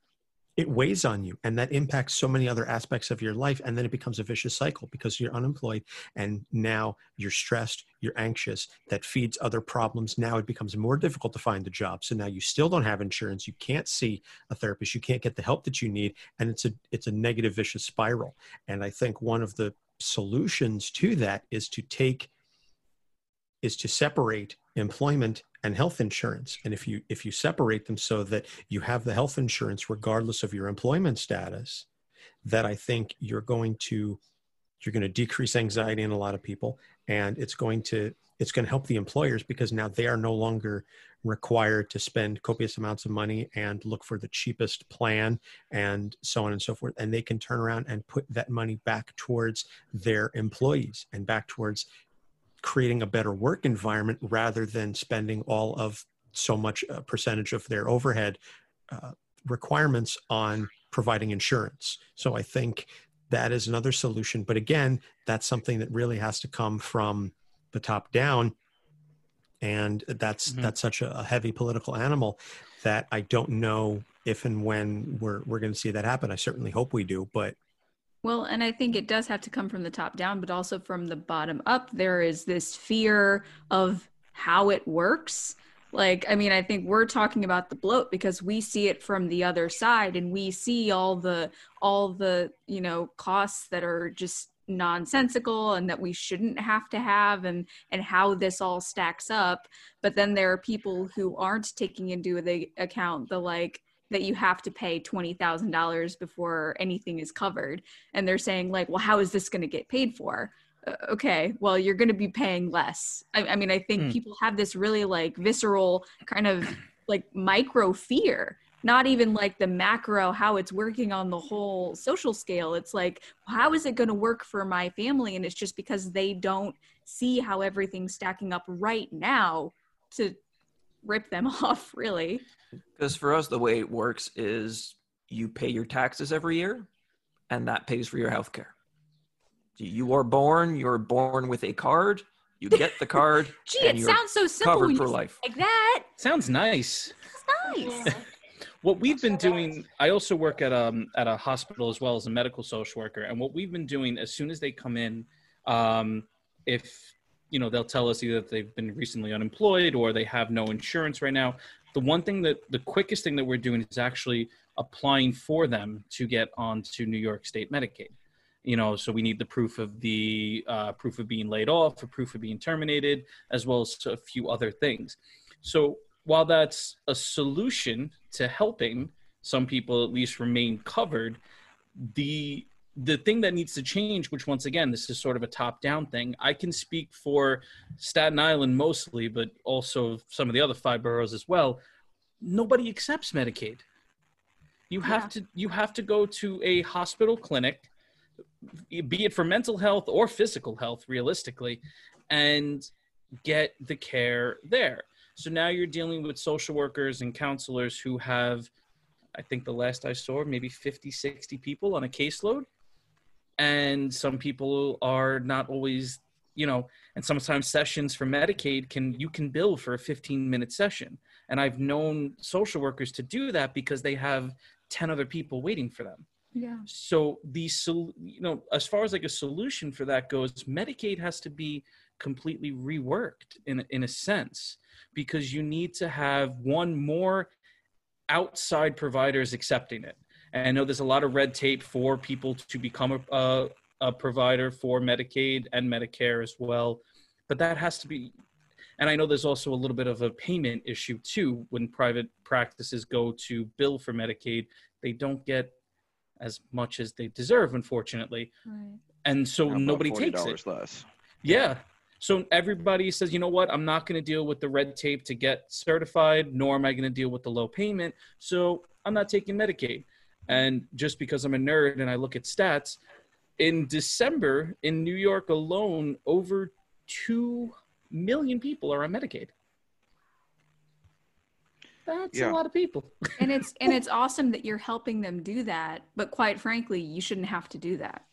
It weighs on you and that impacts so many other aspects of your life and then it becomes a vicious cycle because you're unemployed and now you're stressed you're anxious that feeds other problems. Now it becomes more difficult to find a job. So now you still don't have insurance. You can't see a therapist. You can't get the help that you need and it's a it's a negative vicious spiral. And i think one of the solutions to that is to take is to separate employment and health insurance. And if you if you separate them so that you have the health insurance regardless of your employment status that i think you're going to you're going to decrease anxiety in a lot of people and it's going to it's going to help the employers because now they are no longer required to spend copious amounts of money and look for the cheapest plan and so on and so forth and they can turn around and put that money back towards their employees and back towards creating a better work environment rather than spending all of so much uh, percentage of their overhead uh, requirements on providing insurance. So I think that is another solution. But again, that's something that really has to come from the top down. And that's mm-hmm. that's such a, a heavy political animal that I don't know if and when we're we're going to see that happen. I certainly hope we do, but well, and I think it does have to come from the top down, but also from the bottom up. There is this fear of how it works. Like, I mean, I think we're talking about the bloat because we see it from the other side and we see all the, all the, you know, costs that are just nonsensical and that we shouldn't have to have and and how this all stacks up but then there are people who aren't taking into the account the like that you have to pay $20,000 before anything is covered. And they're saying, like, well, how is this going to get paid for? Uh, okay, well, you're going to be paying less. I, I mean, I think mm. people have this really like visceral kind of like micro fear not even like the macro how it's working on the whole social scale it's like how is it going to work for my family and it's just because they don't see how everything's stacking up right now to rip them off really because for us, the way it works is you pay your taxes every year, and that pays for your health care. You are born, you're born with a card. You get the card. Gee, it sounds so simple. Covered for life. Like that. Sounds nice. It's nice. What we've been doing, I also work at um at a hospital as well as a medical social worker, and what we've been doing as soon as they come in, um, if you know they'll tell us either that they've been recently unemployed or they have no insurance right now the one thing that the quickest thing that we're doing is actually applying for them to get onto New York State Medicaid. You know, so we need the proof of the uh, proof of being laid off, or proof of being terminated, as well as a few other things. So while that's a solution to helping some people at least remain covered, the the thing that needs to change, which once again, this is sort of a top down thing. I can speak for Staten Island mostly, but also some of the other five boroughs as well. Nobody accepts Medicaid. You have yeah. to you have to go to a hospital clinic, be it for mental health or physical health, realistically, and get the care there. So now you're dealing with social workers and counselors who have I think the last I saw, maybe 50, 60 people on a caseload. And some people are not always you know and sometimes sessions for medicaid can you can bill for a 15 minute session. And i've known social workers to do that because they have 10 other people waiting for them. Yeah. So the you know as far as like a solution for that goes medicaid has to be completely reworked in in a sense because you need to have one more outside providers accepting it and I know there's a lot of red tape for people to become a, a, a provider for Medicaid and Medicare as well. But that has to be and I know there's also a little bit of a payment issue too when private practices go to bill for Medicaid. They don't get as much as they deserve, unfortunately. Right. And so nobody takes it. less. Yeah. So everybody says, you know what? I'm not going to deal with the red tape to get certified, nor am I going to deal with the low payment. So I'm not taking Medicaid. And just because I'm a nerd and I look at stats, in December in New York alone, over 2 million people are on Medicaid. That's Yeah. a lot of people. and it's and it's awesome that you're helping them do that but quite frankly you shouldn't have to do that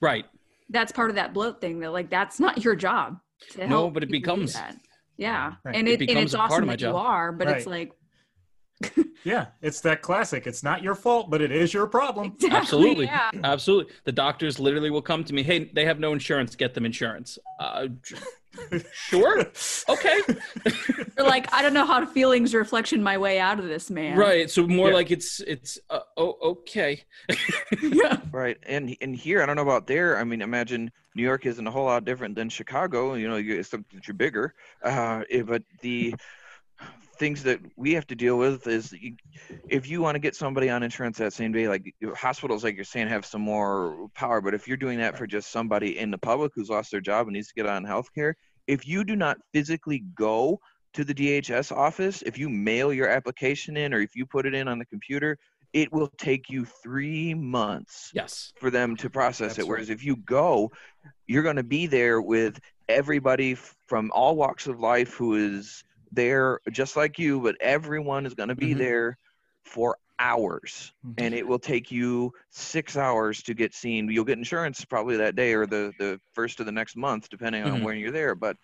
Right. that's part of that bloat thing that like that's not your job to No, but it becomes. that. yeah Right. and It it, and becomes it's a part of awesome my that you are but it's like Yeah, it's that classic. It's not your fault, but it is your problem. exactly, Absolutely. yeah Absolutely. The doctors literally will come to me, hey, they have no insurance, get them insurance. Uh, sure. Okay. they're like i don't know how feelings reflection my way out of this man Right. So more Yeah. like it's, it's, uh, oh, okay. yeah Right, and and here I don't know about there. I mean, imagine New York isn't a whole lot different than Chicago. You know, you, it's something that you're bigger. Uh, but the things that we have to deal with is you, if you want to get somebody on insurance that same day, like hospitals, like you're saying, have some more power. But if you're doing that for just somebody in the public who's lost their job and needs to get on health care, if you do not physically go to the DHS office, if you mail your application in or if you put it in on the computer, it will take you three months Yes. for them to process That's it. Whereas if you go, you're going to be there with everybody from all walks of life who is there just like you, but everyone is going to be Mhm. there for hours. And it will take you six hours to get seen. You'll get insurance probably that day or the, the first of the next month, depending on Mhm. when you're there. But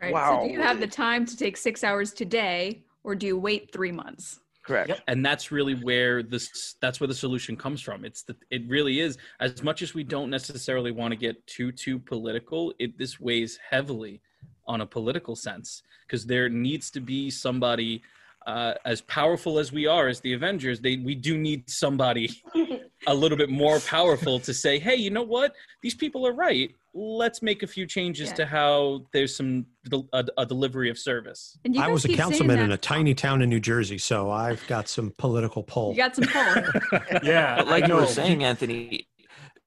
right Wow. so do you have the time to take six hours today or do you wait three months correct. Yep. and that's really where this that's where the solution comes from it's the it really is as much as we don't necessarily want to get too too political it this weighs heavily on a political sense because there needs to be somebody uh, as powerful as we are as the avengers they we do need somebody a little bit more powerful to say hey you know what? These people are right. Let's make a few changes Yeah. to how there's some del- a, a delivery of service. And I was a councilman in a tiny town in New Jersey, so I've got some political pull. you got some pull. Yeah, But like you were saying, Anthony,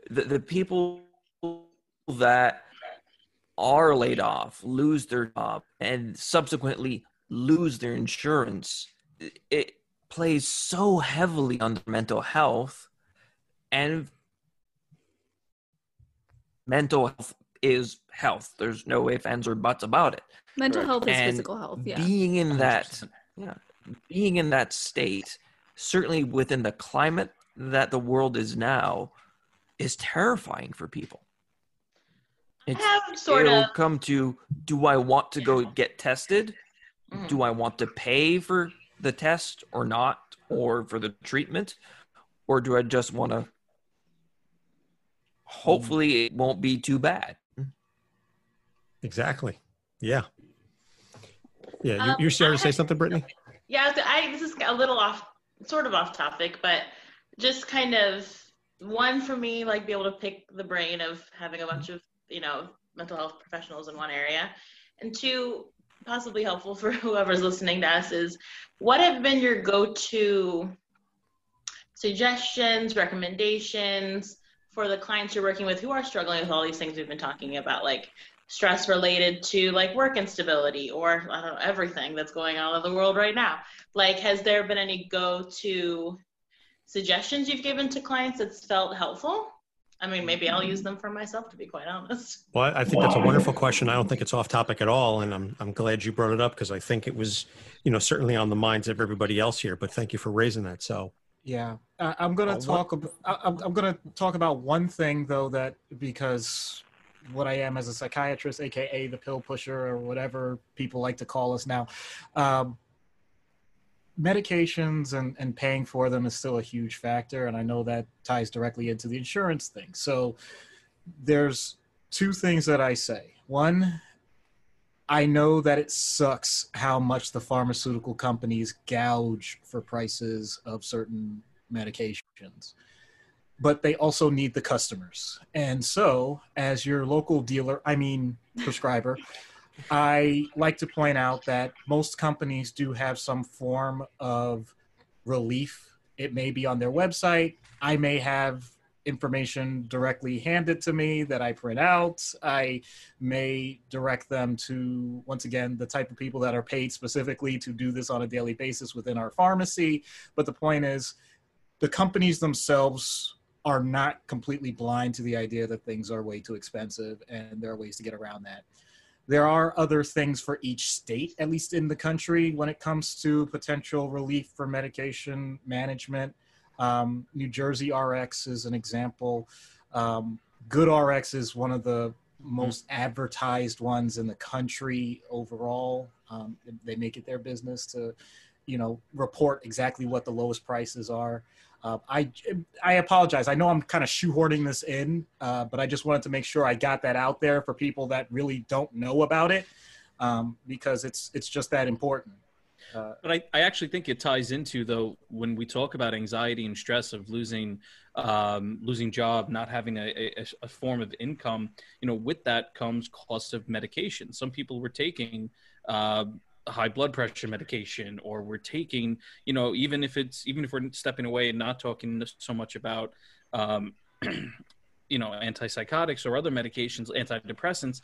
the, the people that are laid off lose their job and subsequently lose their insurance. It- It plays so heavily on their mental health, and mental health is health. There's no ifs, ands, or buts about it. mental Correct. health is And physical health yeah Being in that 100%. yeah, being in that state, certainly within the climate that the world is now, is terrifying for people. I It's, have sort it'll of. come to do I want to go get tested? Mhm. Do I want to pay for the test or not, or for the treatment? Or do I just want to? Hopefully, it won't be too bad. Exactly. Yeah. Yeah. You, Um, you started to say something, Brittany? Yeah, so I this is a little off, sort of off topic, but just kind of one for me, like be able to pick the brain of having a bunch of you know mental health professionals in one area, and two, possibly helpful for whoever's listening to us is what have been your go-to suggestions, recommendations for the clients you're working with who are struggling with all these things we've been talking about, like stress related to like work instability or I don't know everything that's going on in the world right now. Like, has there been any go-to suggestions you've given to clients that's felt helpful? I mean, maybe I'll use them for myself to be quite honest. Well, I think that's a wonderful question. I don't think it's off topic at all, and I'm I'm glad you brought it up because I think it was, you know, certainly on the minds of everybody else here. But thank you for raising that. So Yeah, uh, I'm gonna Uh, talk about. I'm, I'm gonna talk about one thing though that because what I am as a psychiatrist, aka the pill pusher or whatever people like to call us now, um, medications and and paying for them is still a huge factor, and I know that ties directly into the insurance thing. So there's two things that I say. One, I know that it sucks how much the pharmaceutical companies gouge for prices of certain medications, but they also need the customers. And so, as your local dealer, I mean, prescriber, I like to point out that most companies do have some form of relief. It may be on their website. I may have information directly handed to me that I print out. I may direct them to, once again, the type of people that are paid specifically to do this on a daily basis within our pharmacy. But the point is, the companies themselves are not completely blind to the idea that things are way too expensive and there are ways to get around that. There are other things for each state, at least in the country, when it comes to potential relief for medication management. Um, New Jersey RX is an example. Um, GoodRx is one of the most advertised ones in the country overall. Um, they make it their business to, you know, report exactly what the lowest prices are. Uh, I I apologize. I know I'm kind of shoehorning this in, uh, but I just wanted to make sure I got that out there for people that really don't know about it, um, because it's it's just that important. Uh, but I, I actually think it ties into though when we talk about anxiety and stress of losing um, losing job, not having a, a, a, form of income. You know, with that comes cost of medication. Some people were taking uh, high blood pressure medication, or we're taking you know even if it's even if we're stepping away and not talking so much about um, you know antipsychotics or other medications, antidepressants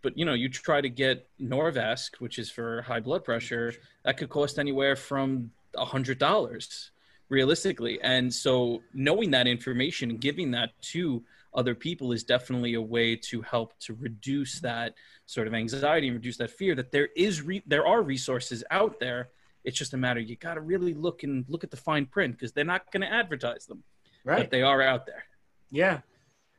but you know you try to get norvasc which is for high blood pressure that could cost anywhere from a hundred dollars realistically. And so knowing that information and giving that to other people is definitely a way to help to reduce that sort of anxiety and reduce that fear that there is re- there are resources out there. It's just a matter you got to really look and look at the fine print because they're not going to advertise them right. but they are out there. Yeah.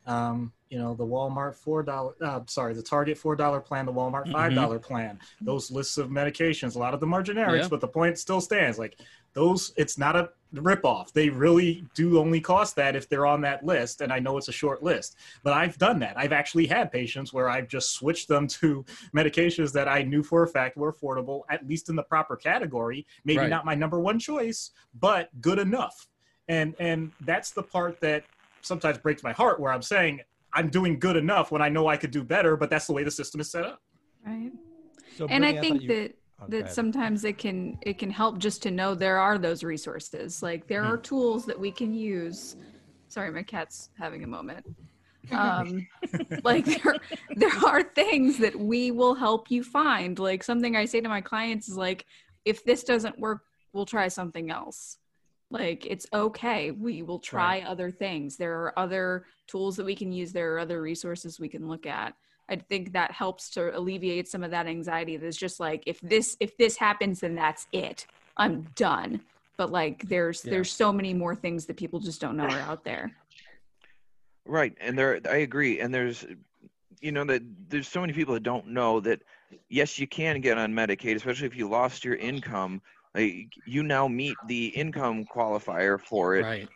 Um, you know the walmart four dollar uh, sorry the target four dollar plan the walmart five dollar mm-hmm. plan those lists of medications a lot of them are generics yeah. but the point still stands. Like those it's not a ripoff they really do only cost that if they're on that list and i know it's a short list but i've done that i've actually had patients where i've just switched them to medications that i knew for a fact were affordable at least in the proper category maybe right. not my number one choice but good enough and and that's the part that sometimes breaks my heart where i'm saying I'm doing good enough when I know I could do better, but that's the way the system is set up. Right. So and I think I you, that oh, that sometimes it can it can help just to know there are those resources. Like there are hmm. tools that we can use. Sorry, my cat's having a moment. Um, like there there are things that we will help you find. Like something I say to my clients is like, if this doesn't work, we'll try something else like it's okay we will try right. other things there are other tools that we can use there are other resources we can look at i think that helps to alleviate some of that anxiety that's just like if this if this happens then that's it. I'm done. But like there's yeah. there's so many more things that people just don't know are out there. Right. And there i agree. And there's you know that there's so many people that don't know that yes you can get on medicaid especially if you lost your income. Like, you now meet the income qualifier for it, right?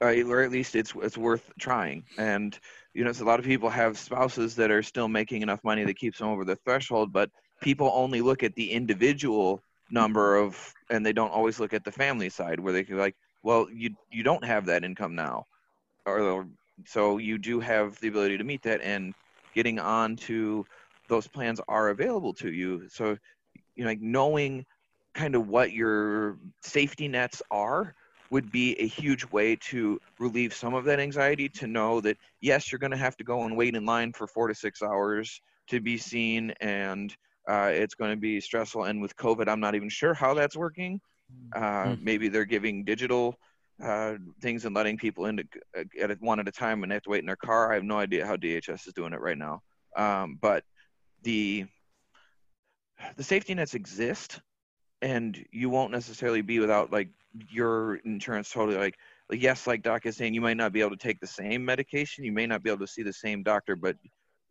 Uh, or at least it's it's worth trying. And you know, a lot of people have spouses that are still making enough money that keeps them over the threshold, but people only look at the individual number of, and they don't always look at the family side where they can like, well, you you don't have that income now, or, or so you do have the ability to meet that, and getting on to those plans are available to you. So you know, like knowing kind of what your safety nets are would be a huge way to relieve some of that anxiety to know that yes you're going to have to go and wait in line for four to six hours to be seen and uh, it's going to be stressful. And with covid i'm not even sure how that's working. Uh, mm-hmm. maybe they're giving digital uh, things and letting people in uh, at one at a time and they have to wait in their car. I have no idea how dhs is doing it right now. Um, but the the safety nets exist and you won't necessarily be without like your insurance totally like like yes like doc is saying you might not be able to take the same medication you may not be able to see the same doctor but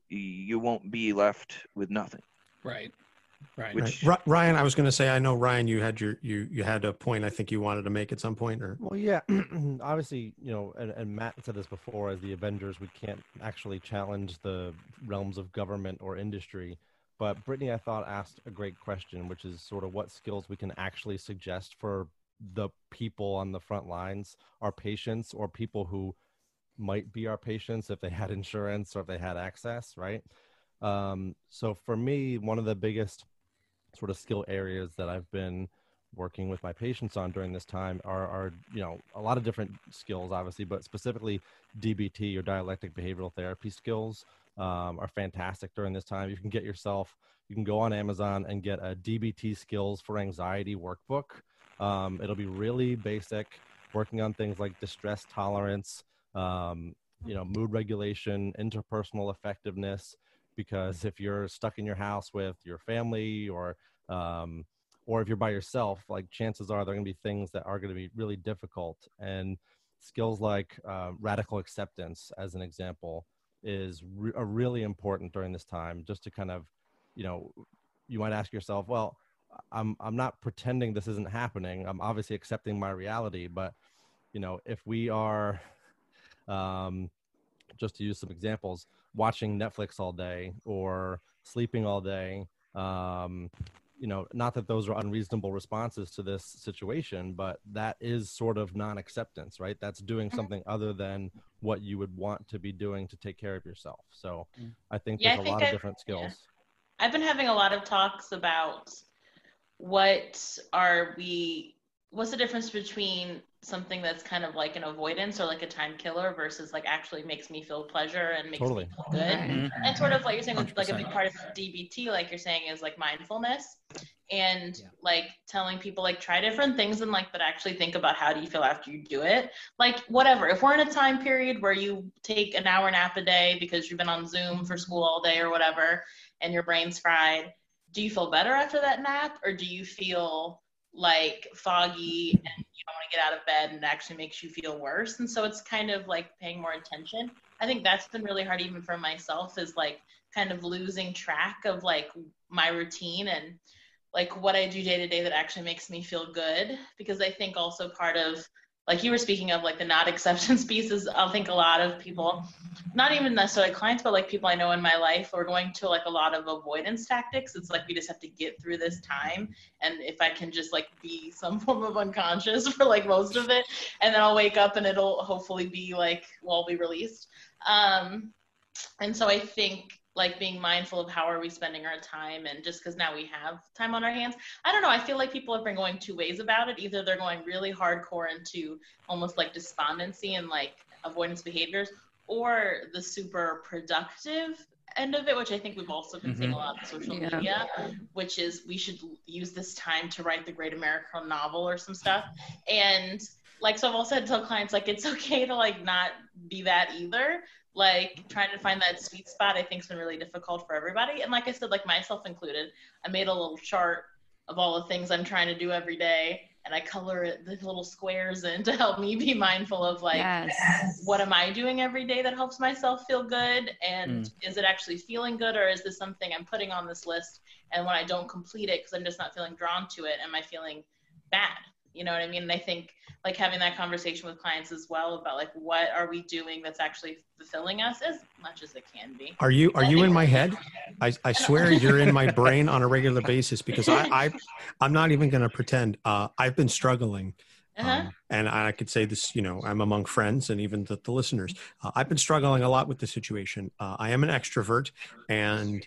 you won't be left with nothing. Right. Right, Which, right. ryan i was going to say i know ryan you had your you you had a point i think you wanted to make at some point or? Well yeah obviously you know and, and matt said this before as the avengers we can't actually challenge the realms of government or industry but Brittany, I thought, asked a great question, which is sort of what skills we can actually suggest for the people on the front lines, our patients, or people who might be our patients if they had insurance or if they had access, right? Um, so for me, one of the biggest sort of skill areas that I've been working with my patients on during this time are, are you know a lot of different skills obviously but specifically dbt or dialectic behavioral therapy skills um, are fantastic during this time. You can get yourself, you can go on Amazon and get a DBT skills for anxiety workbook. Um, it'll be really basic, working on things like distress tolerance, um, you know, mood regulation, interpersonal effectiveness. Because if you're stuck in your house with your family or um, or if you're by yourself, like chances are there are going to be things that are going to be really difficult. And skills like uh, radical acceptance, as an example, is re- are really important during this time. Just to kind of, you know, you might ask yourself, well, I'm I'm not pretending this isn't happening. I'm obviously accepting my reality, but you know, if we are, um, just to use some examples, watching Netflix all day or sleeping all day, um, you know, not that those are unreasonable responses to this situation, but that is sort of non acceptance, right? That's doing mm-hmm. something other than what you would want to be doing to take care of yourself. So mm. I think yeah, there's I think a lot I've, of different skills. Yeah. I've been having a lot of talks about what are we, what's the difference between something that's kind of like an avoidance or like a time killer versus like actually makes me feel pleasure and makes totally. me feel good. Mm-hmm. And sort of like you're saying, 100%. like a big part of DBT, like you're saying, is like mindfulness and yeah. like telling people like try different things and like but actually think about how do you feel after you do it like whatever if we're in a time period where you take an hour nap a day because you've been on zoom for school all day or whatever and your brain's fried do you feel better after that nap or do you feel like foggy and you don't want to get out of bed and it actually makes you feel worse and so it's kind of like paying more attention. I think that's been really hard even for myself is like kind of losing track of like my routine and like what i do day to day that actually makes me feel good because i think also part of like you were speaking of like the not acceptance pieces i think a lot of people not even necessarily clients but like people i know in my life are going to like a lot of avoidance tactics. It's like we just have to get through this time and if i can just like be some form of unconscious for like most of it and then i'll wake up and it'll hopefully be like well be released. Um and so i think like being mindful of how are we spending our time and just because now we have time on our hands i don't know i feel like people have been going two ways about it either they're going really hardcore into almost like despondency and like avoidance behaviors or the super productive end of it which i think we've also been mm-hmm. seeing a lot on social yeah. media which is we should use this time to write the great american novel or some stuff and like so i've also said to clients like it's okay to like not be that either like trying to find that sweet spot i think has been really difficult for everybody and like i said like myself included i made a little chart of all the things i'm trying to do every day and i color it the little squares in to help me be mindful of like yes. what am i doing every day that helps myself feel good and mm. is it actually feeling good or is this something i'm putting on this list and when i don't complete it because i'm just not feeling drawn to it am i feeling bad you know what i mean and i think like having that conversation with clients as well about like what are we doing that's actually fulfilling us as much as it can be are you are you in my head i, I swear you're in my brain on a regular basis because i, I i'm not even going to pretend uh, i've been struggling uh-huh. Um, and I could say this, you know, I'm among friends and even the, the listeners. Uh, I've been struggling a lot with the situation. Uh, I am an extrovert, and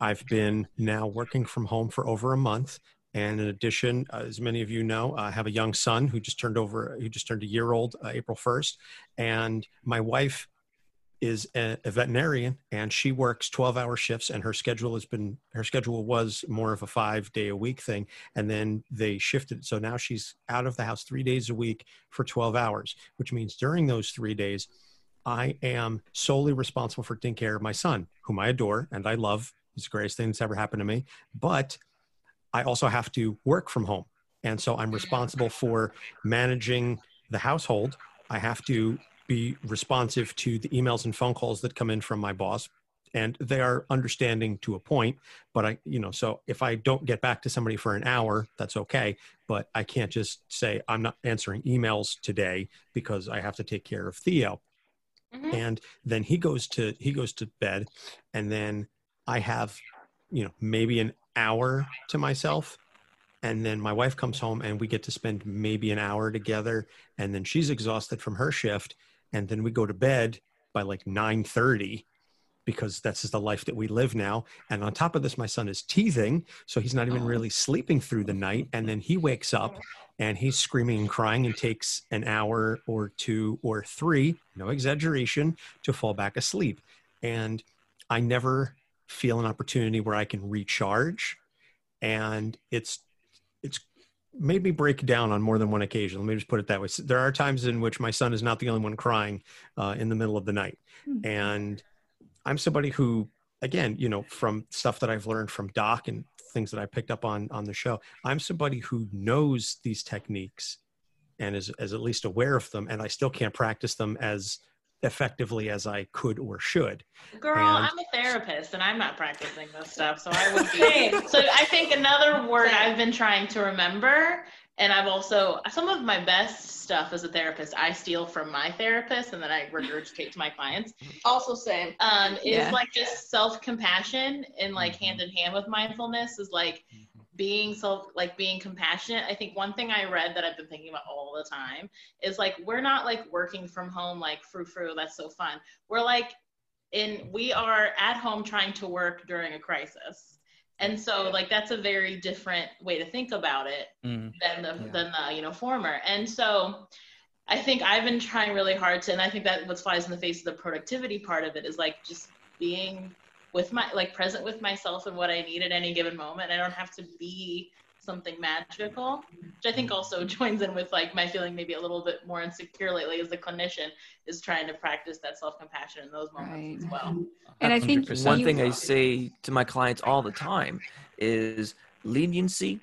I've been now working from home for over a month. And in addition, uh, as many of you know, I have a young son who just turned over, who just turned a year old, uh, April 1st. And my wife is a, a, veterinarian and she works 12 hour shifts and her schedule has been her schedule was more of a five day a week thing and then they shifted. So now she's out of the house three days a week for 12 hours which means during those three days i am solely responsible for taking care of my son whom i adore and i love. He's the greatest thing that's ever happened to me. But I also have to work from home. And so I'm responsible for managing the household. I have to be responsive to the emails and phone calls that come in from my boss. And they are understanding to a point, but I, you know, so if I don't get back to somebody for an hour, that's okay. But I can't just say I'm not answering emails today because I have to take care of Theo. Mm-hmm. And then he goes to he goes to bed, and then I have, you know, maybe an hour to myself and then my wife comes home and we get to spend maybe an hour together and then she's exhausted from her shift and then we go to bed by like 9:30 because that's just the life that we live now. And on top of this my son is teething so he's not even oh. really sleeping through the night. And then he wakes up and he's screaming and crying and takes an hour or two or three no exaggeration to fall back asleep. And i never feel an opportunity where I can recharge. And it's it's made me break down on more than one occasion. Let me just put it that way. There are times in which my son is not the only one crying uh, in the middle of the night, Hmm. and I'm somebody who, again, you know, from stuff that I've learned from Doc and things that I picked up on on the show, I'm somebody who knows these techniques and is, is at least aware of them, and I still can't practice them as effectively as I could or should. Girl, And- I'm a therapist and I'm not practicing this stuff, so I would be. so I think another word I've been trying to remember, and I've also some of my best stuff as a therapist I steal from my therapist and then I regurgitate to my clients. Also same. Um, is Yeah. like just self compassion and like hand in hand with mindfulness is like being self like being compassionate i think one thing i read that i've been thinking about all the time is like we're not like working from home like frou frou that's so fun we're like in we are at home trying to work during a crisis and so like that's a very different way to think about it Mm. than the Yeah. than the you know former and so i think i've been trying really hard to and i think that what flies in the face of the productivity part of it is like just being with my like present with myself and what i need at any given moment. I don't have to be something magical which i think also joins in with like my feeling maybe a little bit more insecure lately as a clinician is trying to practice that self-compassion in those moments as well. And I think One thing I say to my clients all the time is leniency,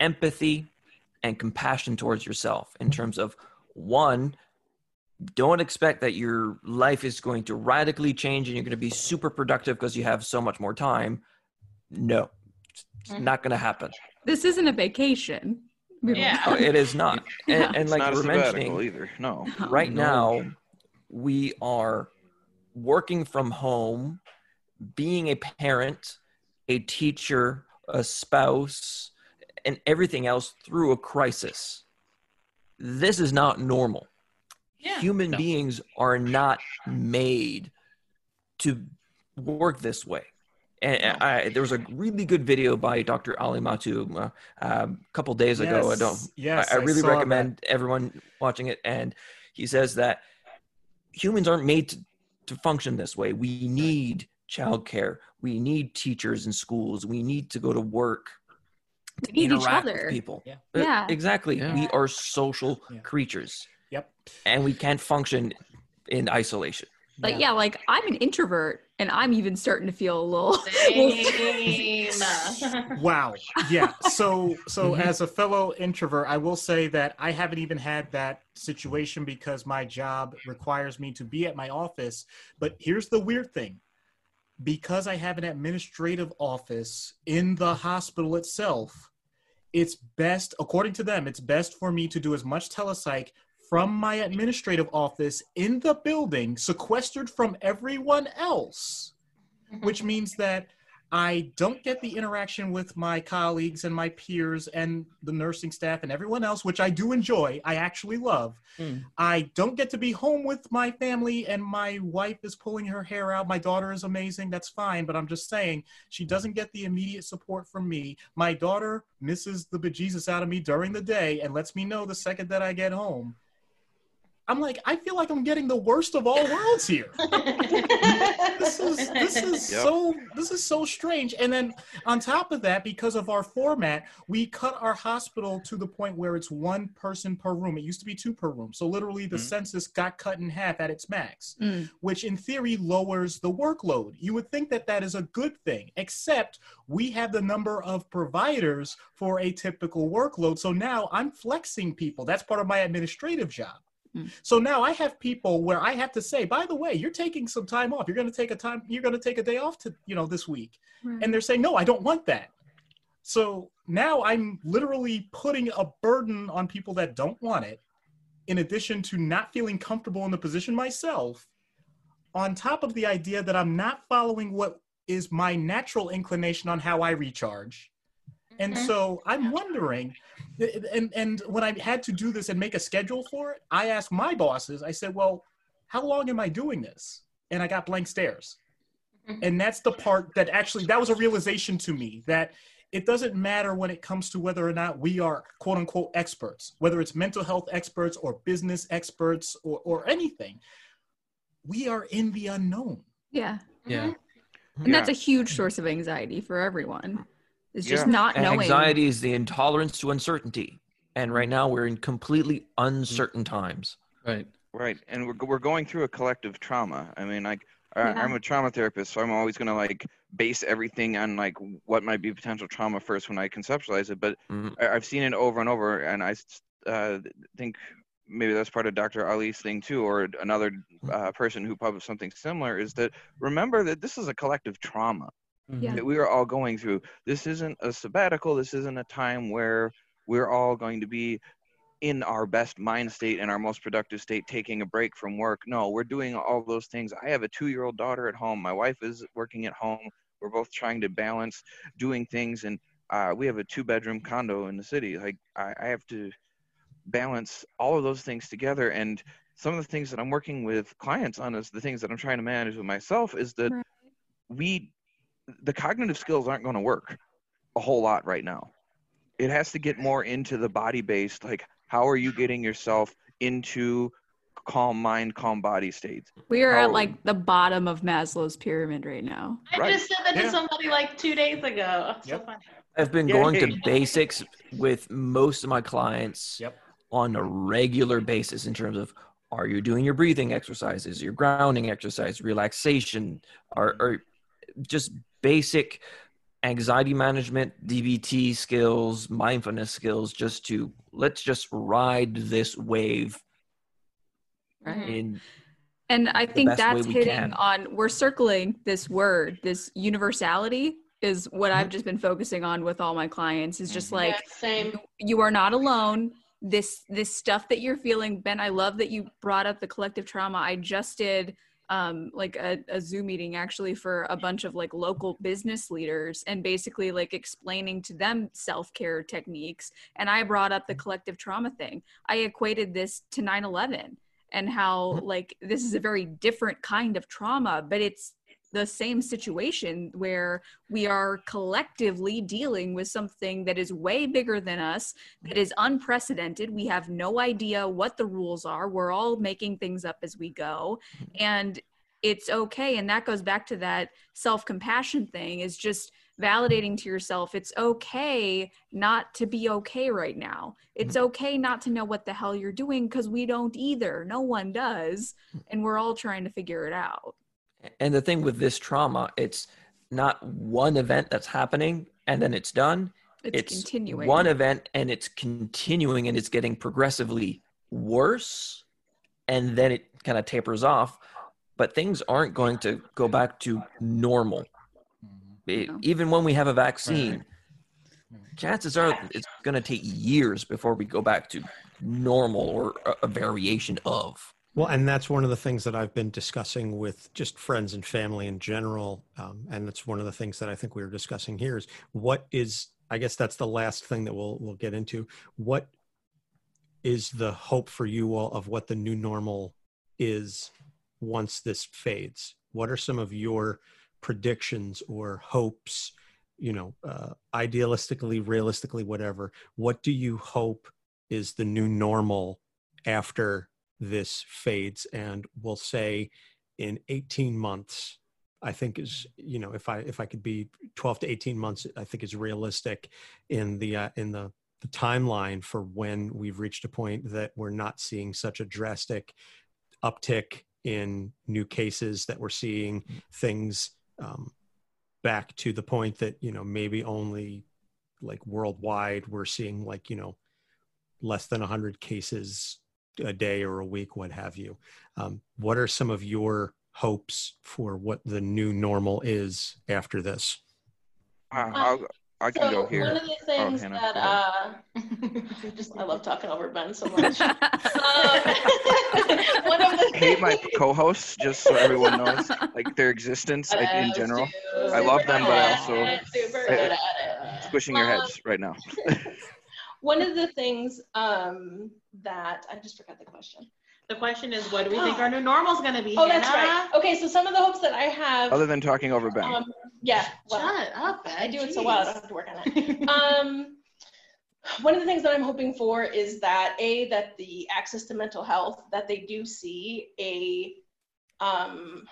empathy, and compassion towards yourself in terms of one, don't expect that your life is going to radically change and you're going to be super productive because you have so much more time. No, it's Mhm. not going to happen. This isn't a vacation. Yeah. Oh, it is not. And, Yeah. and like not we're mentioning, either. No. right No. now we are working from home being a parent a teacher a spouse and everything else through a crisis this is not normal Yeah. human No. beings are not made to work this way and I, there was a really good video by Dr. Ali Mattu uh, um, a couple days ago. I don't. Yes, I, I really saw that. recommend everyone watching it. And he says that humans aren't made to, to function this way. We need childcare. We need teachers in schools. We need to go to work. To We need each other. with people. Yeah. Uh, Yeah. exactly. Yeah. We are social Yeah. creatures, Yep. and we can't function in isolation. But yeah, like I'm an introvert and I'm even starting to feel a little. Same. Wow. Yeah. So so Mhm. as a fellow introvert, I will say that I haven't even had that situation because my job requires me to be at my office. But here's the weird thing. Because I have an administrative office in the hospital itself, it's best according to them, it's best for me to do as much telepsych from my administrative office in the building, sequestered from everyone else which means that I don't get the interaction with my colleagues and my peers and the nursing staff and everyone else, which I do enjoy. I actually love. Mm. I don't get to be home with my family, and my wife is pulling her hair out. My daughter is amazing. That's fine. But I'm just saying, she doesn't get the immediate support from me. My daughter misses the bejesus out of me during the day and lets me know the second that I get home. I'm like, I feel like I'm getting the worst of all worlds here. This is this is Yep. so this is so strange. And then on top of that because of our format we cut our hospital to the point where it's one person per room. It used to be two per room. So literally the Mhm. census got cut in half at its max Mm. which in theory lowers the workload. You would think that that is a good thing except we have the number of providers for a typical workload. So now i'm flexing people. That's part of my administrative job Mm. so now I have people where I have to say, by the way, you're taking some time off. You're going to take a time. You're going to take a day off to you know this week, and they're saying, no, I don't want that. So now I'm literally putting a burden on people that don't want it, in addition to not feeling comfortable in the position myself. On top of the idea that I'm not following what is my natural inclination on how I recharge. And Mhm. so I'm wondering, and and when I had to do this and make a schedule for it, I asked my bosses. I said, "Well, how long am I doing this?" And I got blank stares. Mhm. And that's the part that actually that was a realization to me that it doesn't matter when it comes to whether or not we are quote unquote experts, whether it's mental health experts or business experts or or anything. We are in the unknown. Yeah. Yeah. And that's a huge source of anxiety for everyone. It's just not knowing. Anxiety is the intolerance to uncertainty. And right now we're in completely uncertain times. Right. Right, and we're we're going through a collective trauma. I mean, like I, Yeah. I'm a trauma therapist, so I'm always gonna like base everything on like what might be potential trauma first when I conceptualize it. But Mhm. I, I've seen it over and over, and I uh, think maybe that's part of Dr. Ali's thing too, or another uh, person who published something similar. Is that remember that this is a collective trauma Yeah. that we are all going through. This isn't a sabbatical. This isn't a time where we're all going to be in our best mind state and our most productive state, taking a break from work. No, we're doing all those things. I have a two year old daughter at home. My wife is working at home. We're both trying to balance doing things. And uh, we have a two bedroom condo in the city. Like, I, I have to balance all of those things together. And some of the things that I'm working with clients on is the things that I'm trying to manage with myself is that Right. we the cognitive skills aren't going to work a whole lot right now. It has to get more into the body based, like how are you getting yourself into calm mind, calm body states? We are How- at like the bottom of Maslow's pyramid right now. I Right. just said that Yeah. to somebody like two days ago. Yep. funny. I've been Yay. going to basics with most of my clients Yep. on a regular basis in terms of are you doing your breathing exercises, your grounding exercise, relaxation, Are, or just basic anxiety management, DBT skills, mindfulness skills, just to let's just ride this wave Right. in And I think that's hitting can. on, we're circling this word, this universality is what Mm-hmm. I've just been focusing on with all my clients is just Mhm. like, yeah, same. you are not alone this this stuff that you're feeling ben i love that you brought up the collective trauma i just did um like a, a zoom meeting actually for a bunch of like local business leaders and basically like explaining to them self-care techniques. And i brought up the collective trauma thing. I equated this to 9-11 and how like this is a very different kind of trauma but it's the same situation where we are collectively dealing with something that is way bigger than us that is unprecedented. We have no idea what the rules are. We're all making things up as we go. Mm-hmm. And it's okay. And that goes back to that self compassion thing is just validating to yourself it's okay not to be okay right now. It's mm-hmm. okay not to know what the hell you're doing because we don't either. No one does. Mm-hmm. And we're all trying to figure it out. And the thing with this trauma, it's not one event that's happening and then it's done. It's, continuing. one event and it's continuing and it's getting progressively worse and then it kind of tapers off. But things aren't going to go back to normal. It- mm-hmm. No. even when we have a vaccine, Right. Mm-hmm. chances are it's going to take years before we go back to normal or a, a variation of. Well, and that's one of the things that I've been discussing with just friends and family in general. Um, and that's one of the things that I think we were discussing here is what is, I guess that's the last thing that we'll, we'll get into. What is the hope for you all of what the new normal is once this fades? What are some of your predictions or hopes, you know, uh, idealistically, realistically, whatever? What do you hope is the new normal after this fades and we'll say in 18 months i think is you know if i if i could be 12 to 18 months i think is realistic in the uh, in the the timeline for when we've reached a point that we're not seeing such a drastic uptick in new cases that we're seeing things um, back to the point that you know maybe only like worldwide we're seeing like you know less than 100 cases a day or a week, what have you. Um, what are some of your hopes for what the new normal is after this? Uh, I'll, I can So go here. one of the things Hannah, that uh, just I love talking over Ben so much. um, one of the I hate my co-hosts, just so everyone knows, like their existence like, in Yes, general. dude. I love them, but I Super also good at it, super I- at it. squishing your Um, heads right now. One of the things um, that I just forgot the question. The question is, what do we think our new normal is going to be? Oh, that's right. Okay, so some of the hopes that I have. Other than talking over Ben. Um, yeah. well, Shut up, I Ben. do it so well. I don't have to work on it. um, one of the things that I'm hoping for is that a that the access to mental health that they do see a um,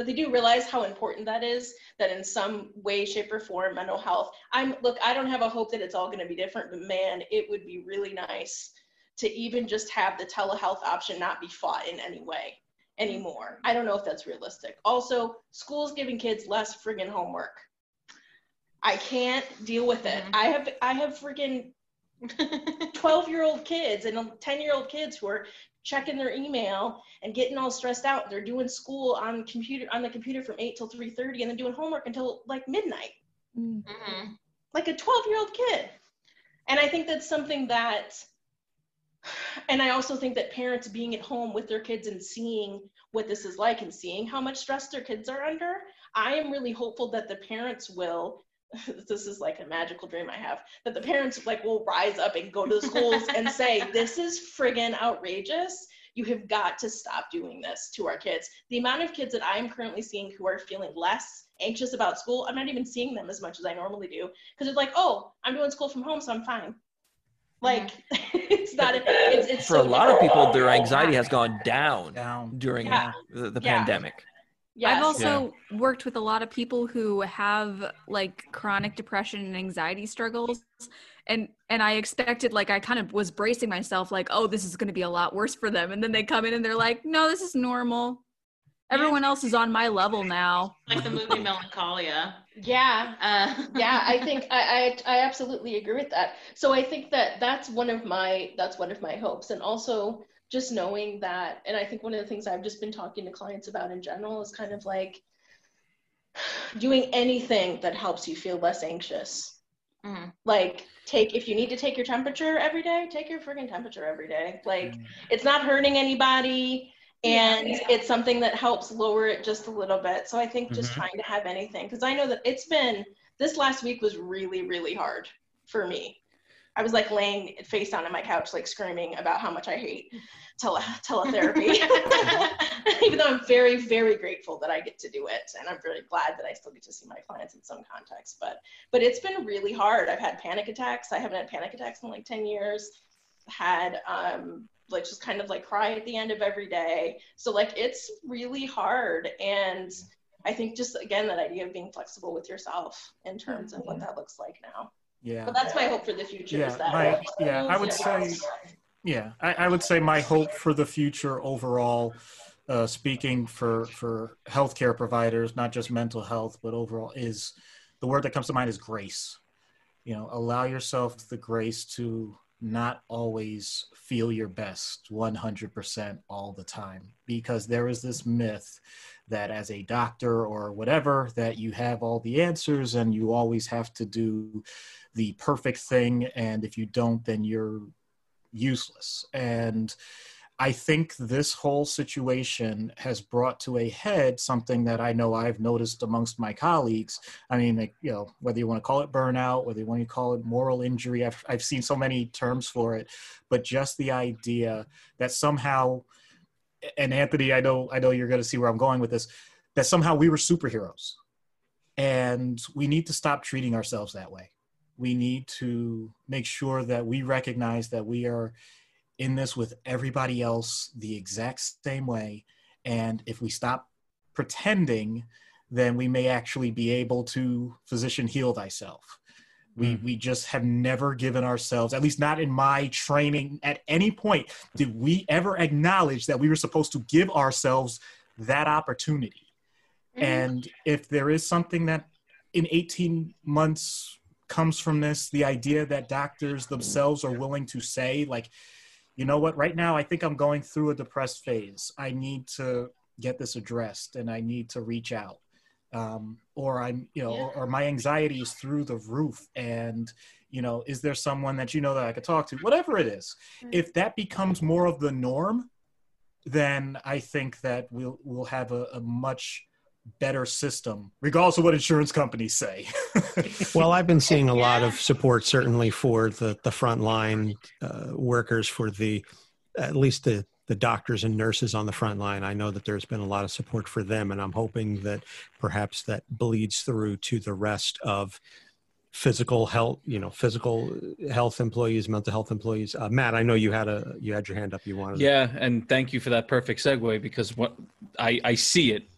that they do realize how important that is that in some way shape or form mental health i'm look i don't have a hope that it's all going to be different but man it would be really nice to even just have the telehealth option not be fought in any way anymore. I don't know if that's realistic. Also schools giving kids less friggin homework. I can't deal with it. Mm-hmm. I have i have friggin 12 year old kids and 10 year old kids who are checking their email and getting all stressed out. They're doing school on computer on the computer from 8 till 3:30 and then doing homework until like midnight. Mm-hmm. Like a 12 year old kid. And I think that's something that and I also think that parents being at home with their kids and seeing what this is like and seeing how much stress their kids are under, I am really hopeful that the parents will this is like a magical dream I have that the parents like will rise up and go to the schools and say, This is friggin' outrageous. You have got to stop doing this to our kids. The amount of kids that I'm currently seeing who are feeling less anxious about school, I'm not even seeing them as much as I normally do because it's like, oh, I'm doing school from home, so I'm fine. Like it's not. A, it's, it's For so a lot of people, their anxiety has gone down, Down. during Yeah. the, the Yeah. pandemic. Yes. I've also worked with a lot of people who have like chronic depression and anxiety struggles and and I expected like I kind of was bracing myself like oh this is going to be a lot worse for them and then they come in and they're like no this is normal. Everyone else is on my level now. Like the movie Melancholia. yeah. Uh, yeah i think I, I i absolutely agree with that so i think that that's one of my that's one of my hopes and also just knowing that and i think one of the things i've just been talking to clients about in general is kind of like doing anything that helps you feel less anxious. Mhm. like take if you need to take your temperature every day take your friggin' temperature every day. Like it's not hurting anybody and it's something that helps lower it just a little bit. So i think just Mhm. trying to have anything because i know that it's been this last week was really really hard for me i was like laying face down on my couch like screaming about how much i hate tele- teletherapy. Even though i'm very very grateful that i get to do it and i'm really glad that i still get to see my clients in some context but but it's been really hard. I've had panic attacks. I haven't had panic attacks in like 10 years. Had um like just kind of like cry at the end of every day. So like it's really hard and i think just again that idea of being flexible with yourself in terms of what that looks like now Yeah. but that's my hope for the future Yeah, is that my- yeah, I would say- Yeah, I, I would say my hope for the future overall, uh, speaking for for healthcare providers, not just mental health, but overall, is the word that comes to mind is grace. You know, allow yourself the grace to not always feel your best 100% all the time because there is this myth that as a doctor or whatever that you have all the answers and you always have to do the perfect thing and if you don't then you're useless. And I think this whole situation has brought to a head something that I know I've noticed amongst my colleagues. I mean, like, you know, whether you want to call it burnout, whether you want to call it moral injury, I've, I've seen so many terms for it, but just the idea that somehow, and Anthony, I know, I know you're going to see where I'm going with this, that somehow we were superheroes. And we need to stop treating ourselves that way we need to make sure that we recognize that we are in this with everybody else the exact same way. And if we stop pretending, then we may actually be able to physician heal thyself. We, mm-hmm. we just have never given ourselves, at least not in my training, at any point did we ever acknowledge that we were supposed to give ourselves that opportunity. Mm-hmm. And if there is something that in 18 months comes from this the idea that doctors themselves are willing to say like you know what right now i think i'm going through a depressed phase. I need to get this addressed and i need to reach out. Um, or i'm you know or, or my anxiety is through the roof and you know is there someone that you know that i could talk to? Whatever it is if that becomes more of the norm then i think that we'll we'll have a, a much better system regardless of what insurance companies say well, I've been seeing a lot of support, certainly for the the frontline uh, workers, for the at least the the doctors and nurses on the front line. I know that there's been a lot of support for them, and I'm hoping that perhaps that bleeds through to the rest of physical health, you know, physical health employees, mental health employees. Uh, Matt, I know you had a you had your hand up. You wanted. Yeah, and thank you for that perfect segue because what I, I see it